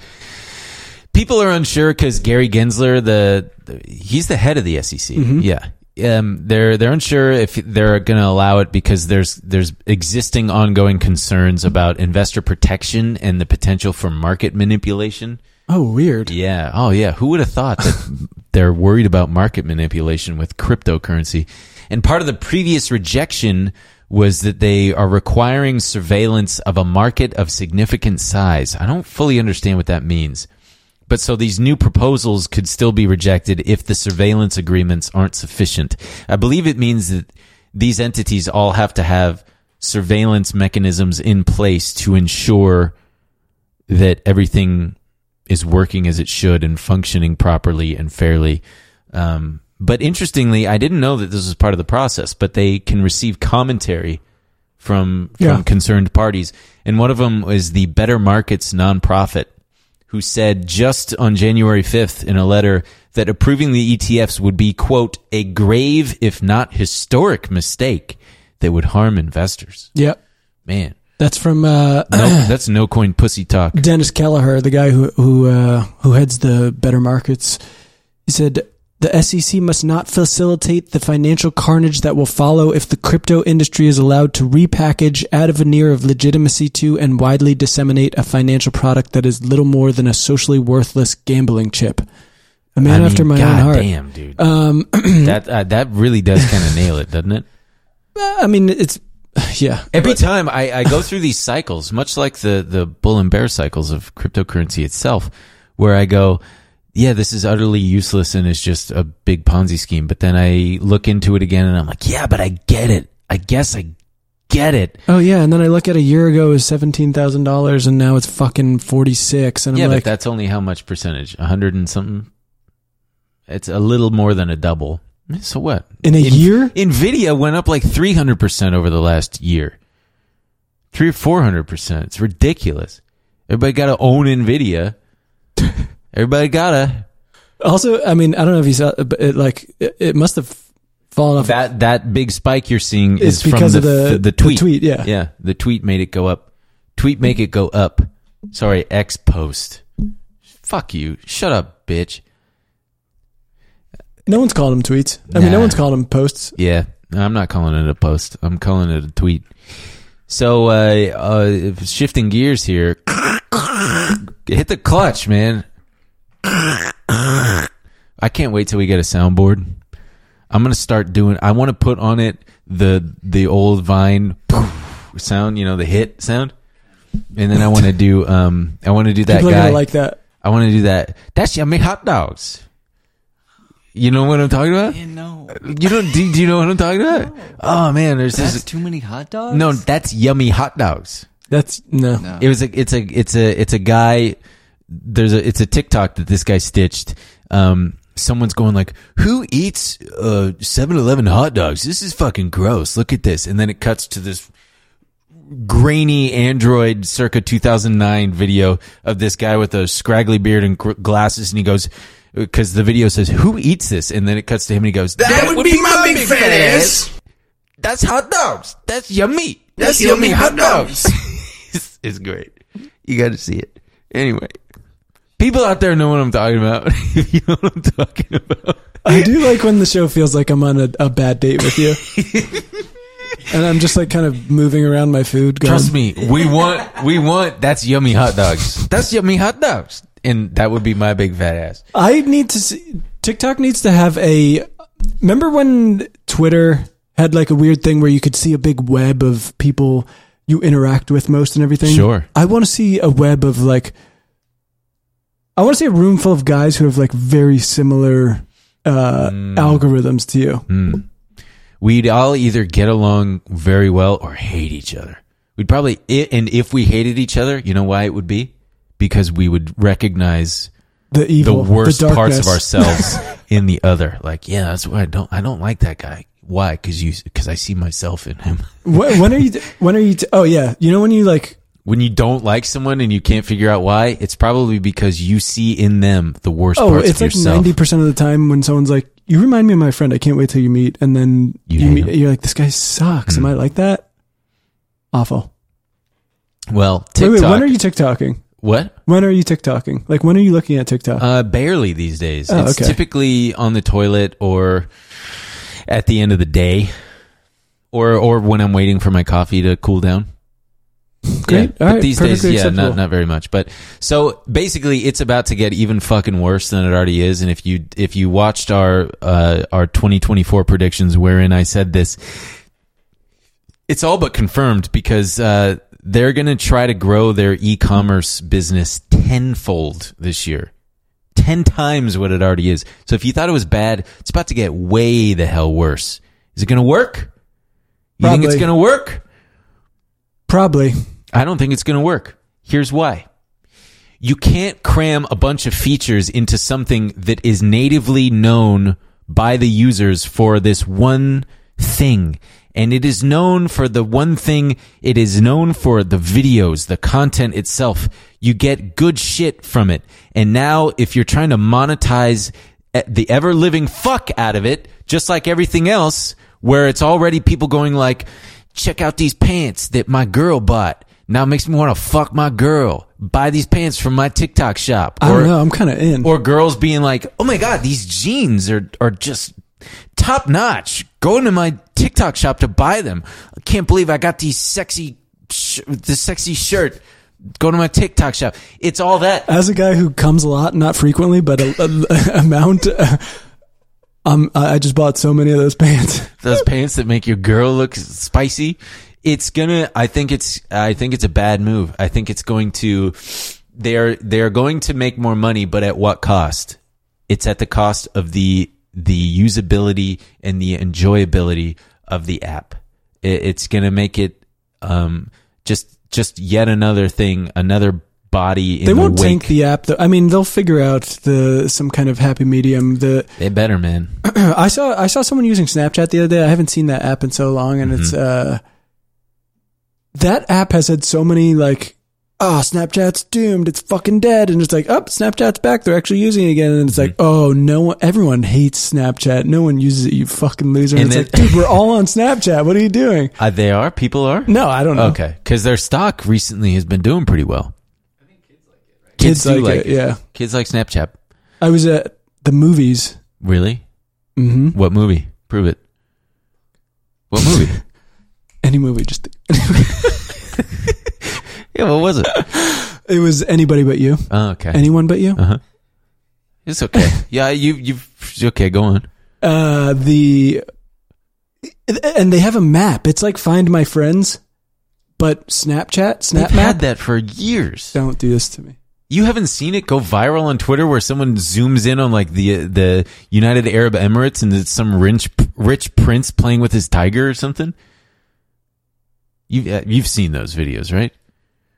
People are unsure because Gary Gensler, the, the he's the head of the SEC. Yeah, um, they're they're unsure if they're going to allow it because there's there's existing ongoing concerns about investor protection and the potential for market manipulation. Oh, weird. Yeah. Oh, yeah. Who would have thought that they're worried about market manipulation with cryptocurrency? And part of the previous rejection was that they are requiring surveillance of a market of significant size. I don't fully understand what that means. But so these new proposals could still be rejected if the surveillance agreements aren't sufficient. I believe it means that these entities all have to have surveillance mechanisms in place to ensure that everything is working as it should and functioning properly and fairly. Um, but interestingly, I didn't know that this was part of the process, but they can receive commentary from, from Yeah. concerned parties. And one of them is the Better Markets nonprofit who said just on January 5th in a letter that approving the ETFs would be, quote, a grave, if not historic mistake that would harm investors. Yep. Man, That's from uh, no, that's no coin pussy talk. Dennis Kelleher, the guy who who uh, who heads the Better Markets. He said the SEC must not facilitate the financial carnage that will follow if the crypto industry is allowed to repackage, add a veneer of legitimacy to, and widely disseminate a financial product that is little more than a socially worthless gambling chip. A man I mean, after my God own heart. damn, dude. Um, that uh, that really does kind of nail it, doesn't it? I mean, it's yeah. Every time I, I go through these cycles, much like the the bull and bear cycles of cryptocurrency itself, where I go, yeah, this is utterly useless and it's just a big Ponzi scheme. But then I look into it again and I'm like, yeah, but I get it. I guess I get it. Oh yeah, and then I look at a year ago it was seventeen thousand dollars, and now it's fucking forty six, and I'm yeah, like, but that's only how much percentage? A hundred and something. It's a little more than a double. So what? in a year? Nvidia went up like 300% over the last year. Three or 400%. It's ridiculous. Everybody got to own Nvidia. Everybody gotta. Also, I mean, I don't know if you saw, but it, like it, it must have fallen off. That that big spike you're seeing It's is from because the, of the- the, the tweet. tweet, yeah. Yeah, the tweet made it go up. Tweet make it go up. Sorry, X post. Fuck you. Shut up, bitch. no one's calling them tweets. I mean, no Nah. one's calling them posts. Yeah, I'm not calling it a post. I'm calling it a tweet. So, uh, uh, shifting gears here. Hit the clutch, man. I can't wait till we get a soundboard. I'm gonna start doing. I want to put on it the the old Vine sound, you know, the hit sound, and then I want to do. Um, I want to do that People guy. like that. I want to do that. That's yummy hot dogs. You know what I'm talking about? Man, no. You don't? Do, do you know what I'm talking about? Oh man, there's That's this. too many hot dogs? No, that's yummy hot dogs. That's no. No. It was a. It's a. It's a. It's a guy. There's a. It's a TikTok that this guy stitched. Um, someone's going like, "Who eats uh 7-Eleven hot dogs? This is fucking gross. Look at this." And then it cuts to this grainy Android circa 2009 video of this guy with a scraggly beard and gr- glasses, and he goes. Because the video says, "Who eats this?" and then it cuts to him, and he goes, That would be my big fat ass. That's hot dogs. That's yummy. That's yummy hot dogs. it's, it's great. You got to see it. Anyway, people out there know what I'm talking about. You know what I'm talking about. I do like when the show feels like I'm on a, a bad date with you. and I'm just like kind of moving around my food. Going, Trust me, we want, we want. That's yummy hot dogs. That's yummy hot dogs, and that would be my big fat ass. I need to see. TikTok needs to have a. Remember when Twitter had like a weird thing where you could see a big web of people you interact with most and everything? Sure. I want to see a web of like. I want to see a room full of guys who have like very similar uh, algorithms to you. We'd all either get along very well or hate each other. We'd probably, and if we hated each other, you know why it would be? Because we would recognize The the worst the parts of ourselves in the other. Like, yeah, that's why I don't, I don't like that guy. Why? Because you, because I see myself in him. when, when are you? When are you? T- oh yeah, you know when you like. When you don't like someone and you can't figure out why, it's probably because you see in them the worst Oh, parts it's of like yourself. ninety percent of the time when someone's like, "You remind me of my friend. I can't wait till you meet," and then You you meet, you're like, "This guy sucks." Am I like that? Awful. well, Wait, wait, when are you TikToking? what? When are you TikToking? Like, when are you looking at TikTok? Uh, barely these days. Oh, it's okay. typically on the toilet or at the end of the day, or or when I'm waiting for my coffee to cool down. Great. Yeah, All but right. these days, yeah, not acceptable. not very much. But so basically, it's about to get even fucking worse than it already is. And if you if you watched our uh, our 2024 predictions, wherein I said this, it's all but confirmed because uh, they're going to try to grow their e-commerce business tenfold this year. 10 times what it already is. So if you thought it was bad, it's about to get way the hell worse. Is it going to work? You think it's going to work? Probably. I don't think it's going to work. Here's why. You can't cram a bunch of features into something that is natively known by the users for this one thing. And it is known for the one thing, it is known for the videos, the content itself. You get good shit from it. And now, if you're trying to monetize the ever living fuck out of it, just like everything else, where it's already people going like, check out these pants that my girl bought. Now it makes me want to fuck my girl. Buy these pants from my TikTok shop. I don't know. I'm kind of in. Or girls being like, "Oh my god, these jeans are are just top notch." Go into my TikTok shop to buy them. I can't believe I got these sexy sh- this sexy shirt. Go to my TikTok shop. It's all that. As a guy who comes a lot, not frequently, but a, a- amount. Uh, um, I I just bought so many of those pants. Those pants that make your girl look spicy. It's gonna. I think it's. I think it's a bad move. I think it's going to. They're they're going to make more money, but at what cost? It's at the cost of the the usability and the enjoyability of the app. It, it's gonna make it um just just yet another thing, another body in They won't wake. tank the app. Though. I mean, they'll figure out the some kind of happy medium. The they better, man. I saw I saw someone using Snapchat the other day. I haven't seen that app in so long, and it's Mm-hmm. uh, that app has had so many like, oh, Snapchat's doomed. It's fucking dead, and it's like, oh, Snapchat's back. They're actually using it again, and it's like, oh, no one, everyone hates Snapchat. No one uses it. You fucking loser. And, And it's then- like, dude, we're all on Snapchat. What are you doing? Uh, they are. People are. No, I don't know. Okay, because their stock recently has been doing pretty well. I think kids, like it, right? kids do like, it. Yeah, Kids like Snapchat. I was at the movies. Really? Mm-hmm. What movie? Prove it. What movie? Any movie, just yeah, what was it? it was anybody but you. Oh, okay. Anyone but you. Uh huh. It's okay. Yeah, you you've okay. Go on. uh the and they have a map. It's like Find My Friends, but Snapchat, Snap They've Map. had that for years. Don't do this to me. You haven't seen it go viral on Twitter where someone zooms in on like the the United Arab Emirates and it's some rich rich prince playing with his tiger or something. You uh, you've seen those videos, right?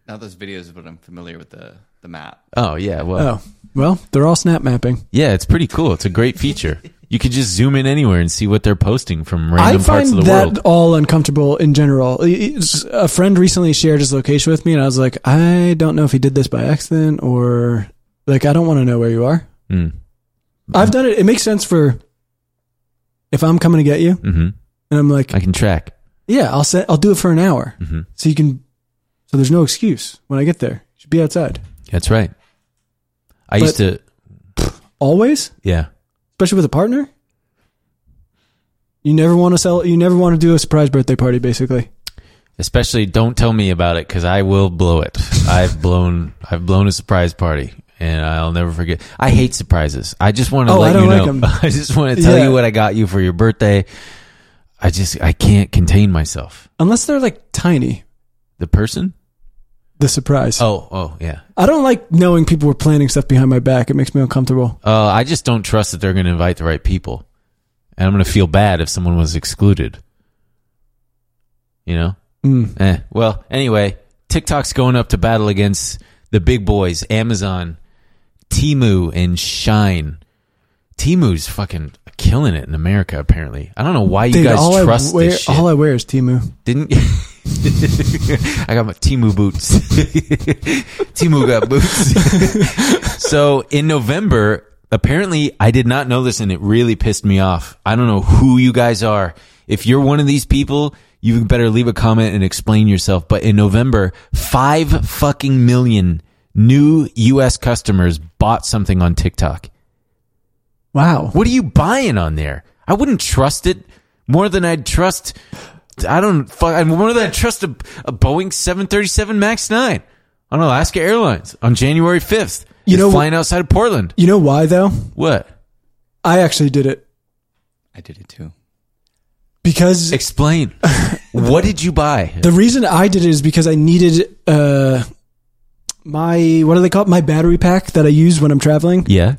Not those videos, but I'm familiar with the the map. Oh yeah, well Oh, well, they're all snap mapping. yeah, it's pretty cool. It's a great feature. You could just zoom in anywhere and see what they're posting from I random find parts of the that world. all uncomfortable in general. It's- A friend recently shared his location with me, and I was like, I don't know if he did this by accident or like I don't want to know where you are. Mm. I've done it. It makes sense for if I'm coming to get you, hmm and I'm like, I can track. Yeah, I'll set, I'll do it for an hour, hmm so you can. So there's no excuse when I get there. You should be outside That's right. I used to, always, yeah. especially with a partner. You never want to sell. You never want to do a surprise birthday party, basically. Especially, don't tell me about it because I will blow it. I've blown, I've blown a surprise party, and I'll never forget. I hate surprises. I just want to Oh, let you like know. 'em. I just want to tell Yeah. you what I got you for your birthday. I just, I can't contain myself. Unless they're like tiny. The person? The surprise. Oh, oh, yeah. I don't like knowing people were planning stuff behind my back. It makes me uncomfortable. Uh, I just don't trust that they're going to invite the right people, and I'm going to feel bad if someone was excluded. You know? Mm. Eh. Well, anyway, TikTok's going up to battle against the big boys, Amazon, Temu, and Shine. Temu's fucking killing it in America. Apparently, I don't know why you Dude, guys all trust I wear, this shit. all I wear is Temu. Didn't I got my Temu boots? Temu got boots. so in November, apparently I did not know this and it really pissed me off. I don't know who you guys are. If you're one of these people, you better leave a comment and explain yourself. But in November, five fucking million new US customers bought something on TikTok. Wow. What are you buying on there? I wouldn't trust it more than I'd trust. I don't. fuck- More than I'd trust a, a Boeing 737 Max 9 on Alaska Airlines on January 5th. You It's know- flying outside of Portland. You know why though? What? I actually did it I did it too. because Explain. what did you buy? the reason I did it is because I needed uh my what do they call it? My battery pack that I use when I'm traveling. Yeah.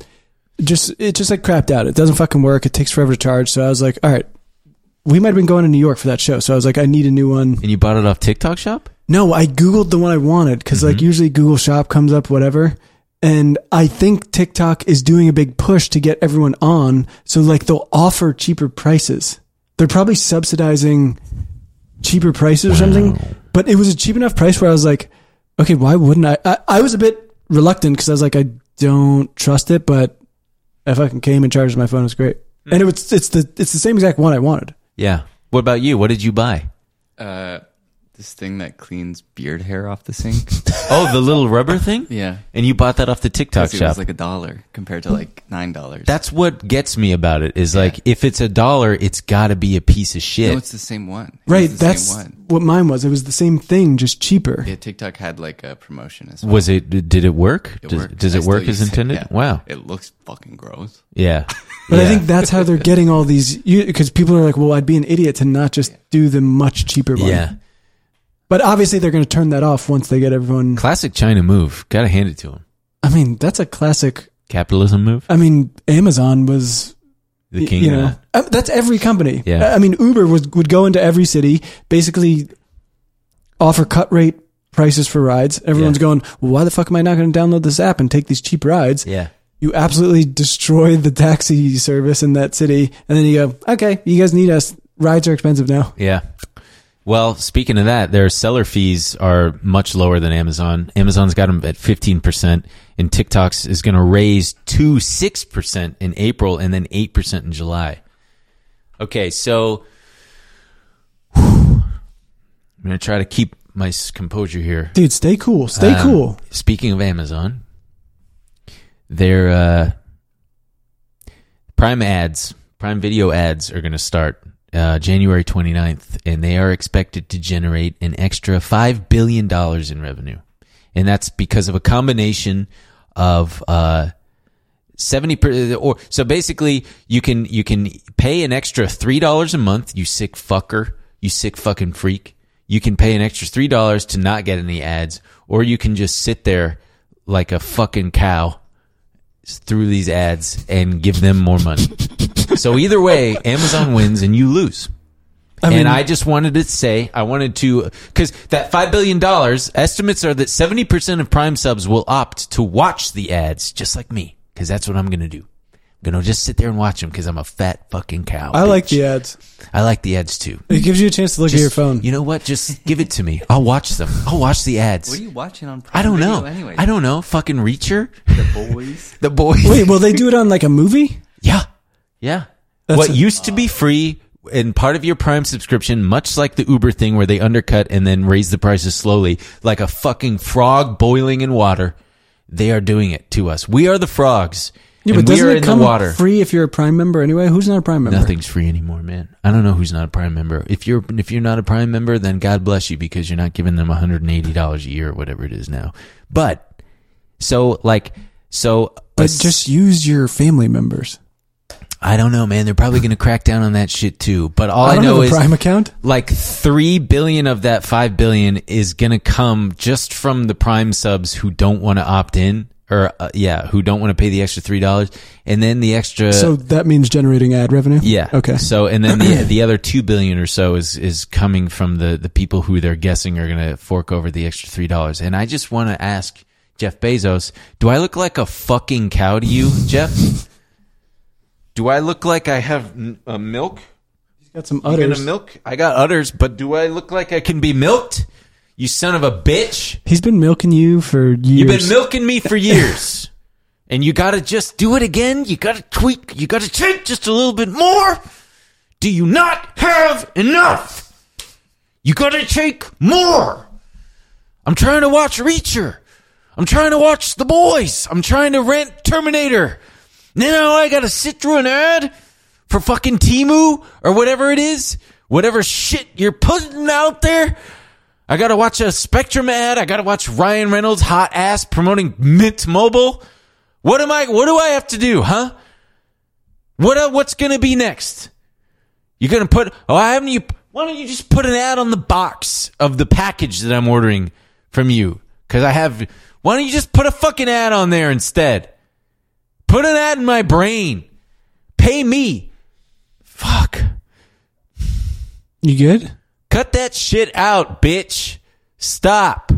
Just it just like crapped out. It doesn't fucking work. It takes forever to charge. So I was like, all right. We might have been going to New York for that show, so I was like, I need a new one. And you bought it off TikTok shop? No, I googled the one I wanted because like mm-hmm. usually Google Shop comes up whatever, and I think TikTok is doing a big push to get everyone on. So like they'll offer cheaper prices. They're probably subsidizing cheaper prices or something. But it was a cheap enough price where I was like, okay, why wouldn't I? I, I was a bit reluctant because I was like, I don't trust it, but I fucking came and charged my phone. It was great, and it was it's the it's the same exact one I wanted. Yeah. What about you? What did you buy? Uh, this thing that cleans beard hair off the sink. Oh, the little rubber thing? yeah. And you bought that off the TikTok Because it shop. was like a dollar compared to like nine dollars. That's what gets me about it is like, if it's a dollar, it's got to be a piece of shit. no, it's the same one. It Right, the that's same one. what mine was. It was the same thing, just cheaper. Yeah, TikTok had like a promotion as well. Was it? Did it work? It does, does it still work as use it, intended? yeah. Wow. It looks fucking gross. Yeah. But I think that's how they're getting all these because people are like, well, I'd be an idiot to not just do the much cheaper one. Yeah. But obviously, they're going to turn that off once they get everyone. Classic China move. Got to hand it to them. I mean, that's a classic. Capitalism move. I mean, Amazon was, The king. you of- know, uh, that's every company. Yeah. I mean, Uber was, would go into every city, basically offer cut rate prices for rides. Everyone's Yeah. going, well, why the fuck am I not going to download this app and take these cheap rides? yeah. you absolutely destroy the taxi service in that city, and then you go, okay, you guys need us. Rides are expensive now. Yeah. Well, speaking of that, their seller fees are much lower than Amazon. Amazon's got them at 15%, and TikTok's is going to raise to 6% in April and then 8% in July. Okay, so I'm going to try to keep my composure here. Dude, stay cool. Stay Um, cool. Speaking of Amazon, their uh, Prime ads, Prime Video ads are going to start uh, January 29th, and they are expected to generate an extra $5 billion in revenue. And that's because of a combination of uh, 70 per, or so basically you can you can pay an extra $3 a month, you sick fucker, you sick fucking freak. You can pay an extra $3 to not get any ads or you can just sit there like a fucking cow through these ads and give them more money. so either way, Amazon wins and you lose. I mean, and I just wanted to say, I wanted to, because that $5 billion, estimates are that 70% of Prime subs will opt to watch the ads, just like me, because that's what I'm going to do. I'm going to just sit there and watch them because I'm a fat fucking cow. I like the ads. I like the ads too. It gives you a chance to look Just- at your phone. You know what? Just give it to me. I'll watch them. I'll watch the ads. What are you watching on Prime I don't know. Anyway, I don't know. Fucking Reacher? The boys. The boys. Wait, will they do it on like a movie? Yeah. Yeah. That's what a- used to be oh. free and part of your Prime subscription, much like the Uber thing where they undercut and then raise the prices slowly, like a fucking frog boiling in water, they are doing it to us. We are the frogs Yeah, but doesn't it come free if you're a Prime member anyway? Who's not a Prime member? Nothing's free anymore, man. I don't know who's not a Prime member. If you're if you're not a Prime member, then God bless you because you're not giving them 180 dollars a year or whatever it is now. But so like so, But just use your family members. I don't know, man. They're probably going to crack down on that shit too. But all I, I know is Prime account. like three billion of that five billion is going to come just from the Prime subs who don't want to opt in. Or uh, yeah, who don't want to pay the extra three dollars, and then the extra So that means generating ad revenue. Yeah. Okay. So and then the the other two billion or so is is coming from the the people who they're guessing are going to fork over the extra three dollars. And I just want to ask Jeff Bezos, do I look like a fucking cow to you, Jeff? Do I look like I have n- uh, milk? He's got some udders. milk? I got udders, but do I look like I can be milked? You son of a bitch! He's been milking you for years. You've been milking me for years. and you gotta just do it again. You gotta tweak. You gotta take just a little bit more. Do you not have enough? You gotta take more. I'm trying to watch Reacher. I'm trying to watch The Boys. I'm trying to rent Terminator. Now I gotta sit through an ad for fucking Temu or whatever it is. Whatever shit you're putting out there. I gotta watch a Spectrum ad. I gotta watch Ryan Reynolds' hot ass promoting Mint Mobile. What am I? What do I have to do, huh? What? uh, What's gonna be next? You're gonna put? Oh, I haven't you? Why don't you just put an ad on the box of the package that I'm ordering from you? Because I have. Why don't you just put a fucking ad on there instead? Put an ad in my brain. Pay me. Fuck. You good? Cut that shit out, bitch. Stop.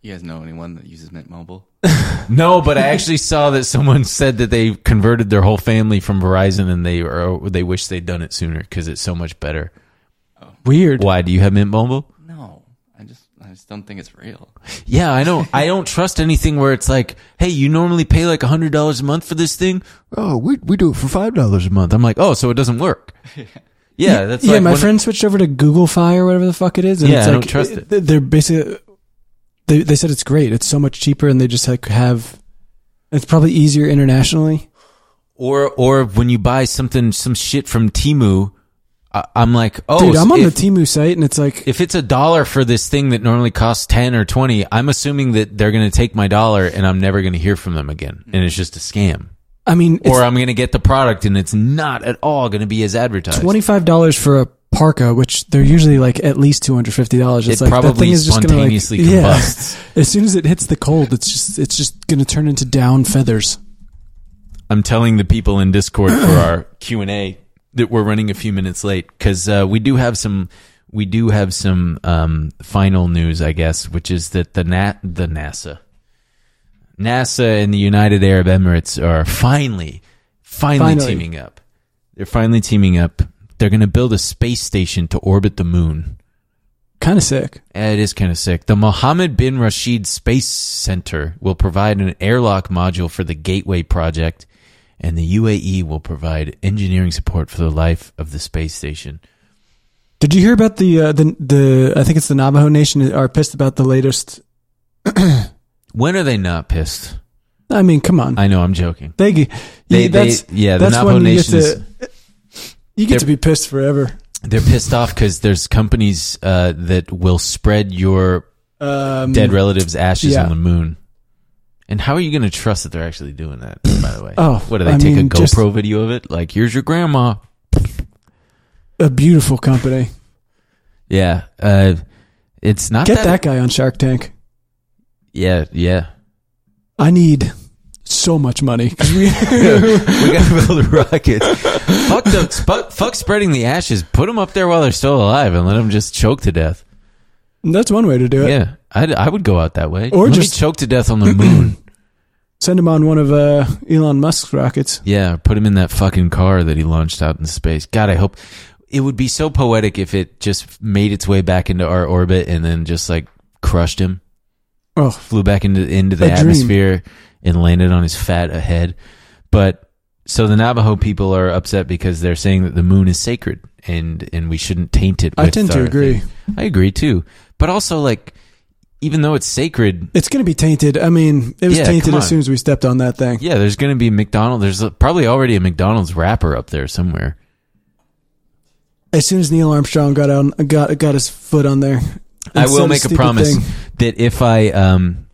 You guys know anyone that uses Mint Mobile? No, but I actually saw that someone said that they converted their whole family from Verizon and they or they wish they'd done it sooner because it's so much better. Oh. Weird. Why do you have Mint Mobile? No, I just I just don't think it's real. Yeah, I know. I don't trust anything where it's like, hey, you normally pay like hundred dollars a month for this thing. Oh, we we do it for five dollars a month. I'm like, oh, so it doesn't work. Yeah, that's yeah, like my friend switched over to Google Fi or whatever the fuck it is. And Yeah, it's I like, don't trust it. They're basically they they said it's great. It's so much cheaper, and they just like have. It's probably easier internationally. Or or when you buy something some shit from Temu, I'm like, oh, Dude, I'm on if- the Temu site, and it's like if it's a dollar for this thing that normally costs 10 or 20 i'm assuming that they're going to take my dollar and i'm never going to hear from them again and it's just a scam I mean, or i'm going to get the product and it's not at all going to be as advertised twenty five dollars for a parka, which they're usually like at least two hundred fifty dollars. It's It like that probably thing is just gonna like spontaneously yeah. combusts. As soon as it hits the cold, it's just it's just gonna turn into down feathers. i'm telling the people in discord for our q&a that we're running a few minutes late because uh, we do have some we do have some um, final news i guess which is that the nat the nasa NASA and the United Arab Emirates are finally, finally, Finally. teaming up. They're finally teaming up. They're going to build a space station to orbit the moon. Kind of sick. Eh, It is kind of sick. The Mohammed bin Rashid Space Center will provide an airlock module for the Gateway project, and the UAE will provide engineering support for the life of the space station. Did you hear about the uh, the the? I think it's the Navajo Nation are pissed about the latest. When are they not pissed? I mean, come on. I know, I'm joking. they, They- yeah, that's they- yeah, the that's Navajo when you get to you get to be pissed forever. They're pissed off because there's companies uh, that will spread your Um, dead relatives' ashes yeah. on the moon. And how are you going to trust that they're actually doing that? By the way, Oh, what do they I take mean, a just- GoPro video of it? Like, here's your grandma. a beautiful company. Yeah, uh, it's not Get that. that guy on Shark Tank. Yeah, yeah. I need so much money we, we got to build a rocket. fuck, the, fuck, fuck spreading the ashes. Put them up there while they're still alive and let them just choke to death. that's one way to do it. Yeah, I'd, I would go out that way. Or let just- me choke to death on the moon. Send him on one of uh, Elon Musk's rockets. Yeah, put him in that fucking car that he launched out into space. God, I hope it would be so poetic if it just made its way back into our orbit and then just like crushed him, Oh, flew back into into the A dream. atmosphere and landed on his fat head. But so the Navajo people are upset because they're saying that the moon is sacred and and we shouldn't taint it. I with tend to our agree. thing. I agree too, but also like even though it's sacred, It's going to be tainted. I mean, it was Yeah, tainted come as on. soon as we stepped on that thing. yeah, there's going to be McDonald's. There's probably already a McDonald's wrapper up there somewhere. As soon as Neil Armstrong got on, got got his foot on there. I will make a promise thing. that if I um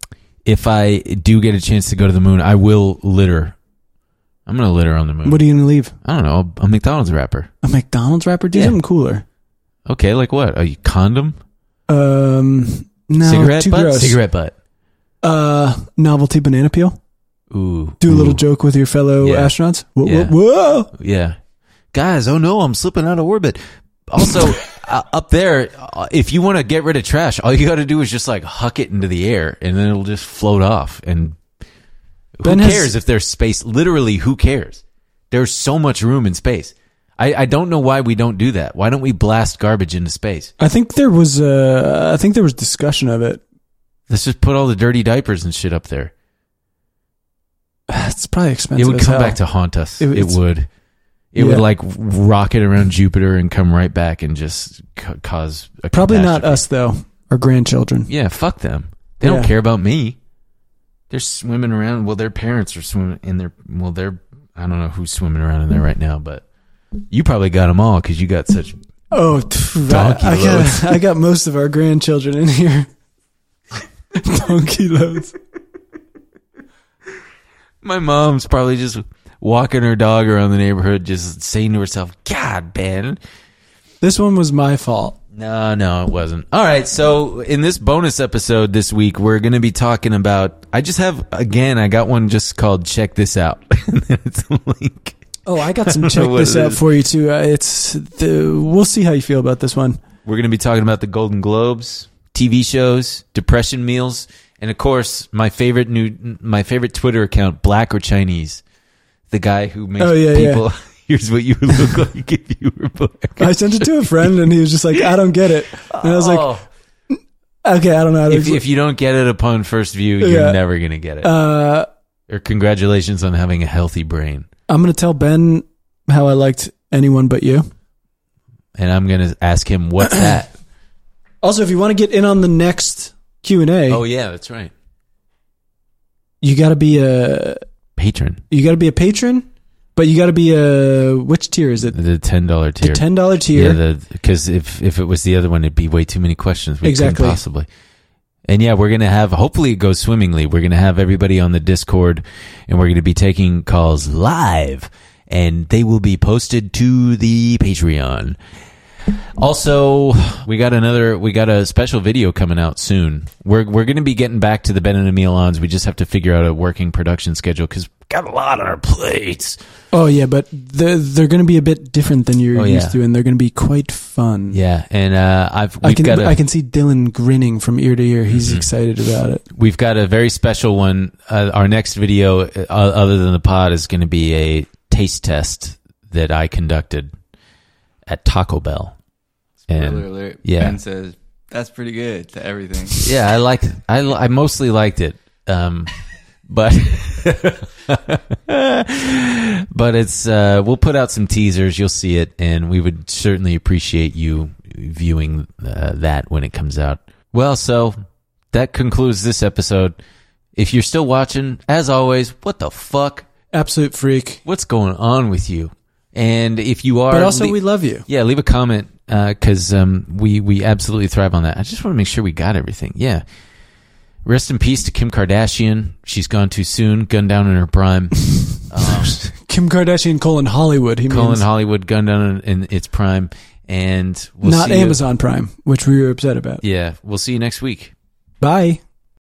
if I do get a chance to go to the moon, I will litter. I'm going to litter on the moon. What are you going to leave? I don't know, a McDonald's wrapper. A McDonald's wrapper? Do Yeah. something cooler. Okay, like what? A condom? Um, no, cigarette too butt? gross. Cigarette butt. Uh, novelty banana peel. Ooh. Do a little joke with your fellow Yeah. astronauts. Whoa, Yeah. whoa, whoa. Yeah. Guys, oh no, I'm slipping out of orbit. Also, uh, up there, uh, if you want to get rid of trash, all you got to do is just like huck it into the air and then it'll just float off. And who Ben has- cares if there's space? Literally, who cares? There's so much room in space. I, I don't know why we don't do that. Why don't we blast garbage into space? I think there was uh, I think there was discussion of it. Let's just put all the dirty diapers and shit up there. It's probably expensive. It would come back to haunt us. It- It, would. It would like rocket around Jupiter and come right back and just ca- cause a probably not us though. Our grandchildren. Yeah, fuck them. They don't care about me. They're swimming around. Well, their parents are swimming in their. Well, they're. I don't know who's swimming around in there right now, but you probably got them all because you got such. Oh, Donkey I, I got I got most of our grandchildren in here. Donkey loads. My mom's probably just walking her dog around the neighborhood, just saying to herself, "God, Ben." This one was my fault. No, no, it wasn't. All right, so in this bonus episode this week, we're going to be talking about. I just have again. I got one just called "Check This Out." it's a link. Oh, I got some know check this out is. for you too. Uh, it's the we'll see how you feel about this one. We're going to be talking about the Golden Globes, TV shows, depression meals, and of course, my favorite new, my favorite Twitter account, Black or Chinese, the guy who makes Oh, yeah, people. Here's what you would look like if you were black. I sent it to a friend and he was just like, "I don't get it," and I was like, Oh, "Okay, I don't know." How to if, if you don't get it upon first view, you're never going to get it. uh, or congratulations on having a healthy brain. I'm gonna tell Ben how I liked anyone but you. And I'm going to ask him, what's that? Also, if you want to get in on the next Q and A, oh, yeah, that's right. you got to be a Patron. you got to be a patron, but you got to be a which tier is it? The $10 tier. The ten dollar tier. Yeah, because if if it was the other one, it'd be way too many questions. We Exactly. possibly. And yeah, we're gonna have. Hopefully, it goes swimmingly. We're gonna have everybody on the Discord, and we're gonna be taking calls live, and they will be posted to the Patreon. Also, we got another. We got a special video coming out soon. We're we're gonna be getting back to the Ben and Emil ons. We just have to figure out a working production schedule because got a lot on our plates. oh yeah, but they're they're going to be a bit different than you're Oh, used yeah. to, and they're going to be quite fun. Yeah, and uh, I've I can got a, I can see Dylan grinning from ear to ear. He's excited about it. We've got a very special one. Uh, our next video, uh, other than the pod, is going to be a taste test that I conducted at Taco Bell. Spoiler And alert. yeah. Ben says that's pretty good to everything. yeah, I liked. It. I I mostly liked it. Um, but but it's uh, we'll put out some teasers. You'll see it, and we would certainly appreciate you viewing uh, that when it comes out. Well, so that concludes this episode. If you're still watching, as always, what the fuck? Absolute freak. What's going on with you? And if you are, But also, le- we love you. yeah, leave a comment because um, we we absolutely thrive on that. I just want to make sure we got everything. Yeah. Rest in peace to Kim Kardashian. She's gone too soon. Gunned down in her prime. Um, Kim Kardashian colon Hollywood. He Colin means Hollywood gunned down in, in its prime, and we'll not see you- Amazon Prime, which we were upset about. yeah, we'll see you next week. Bye.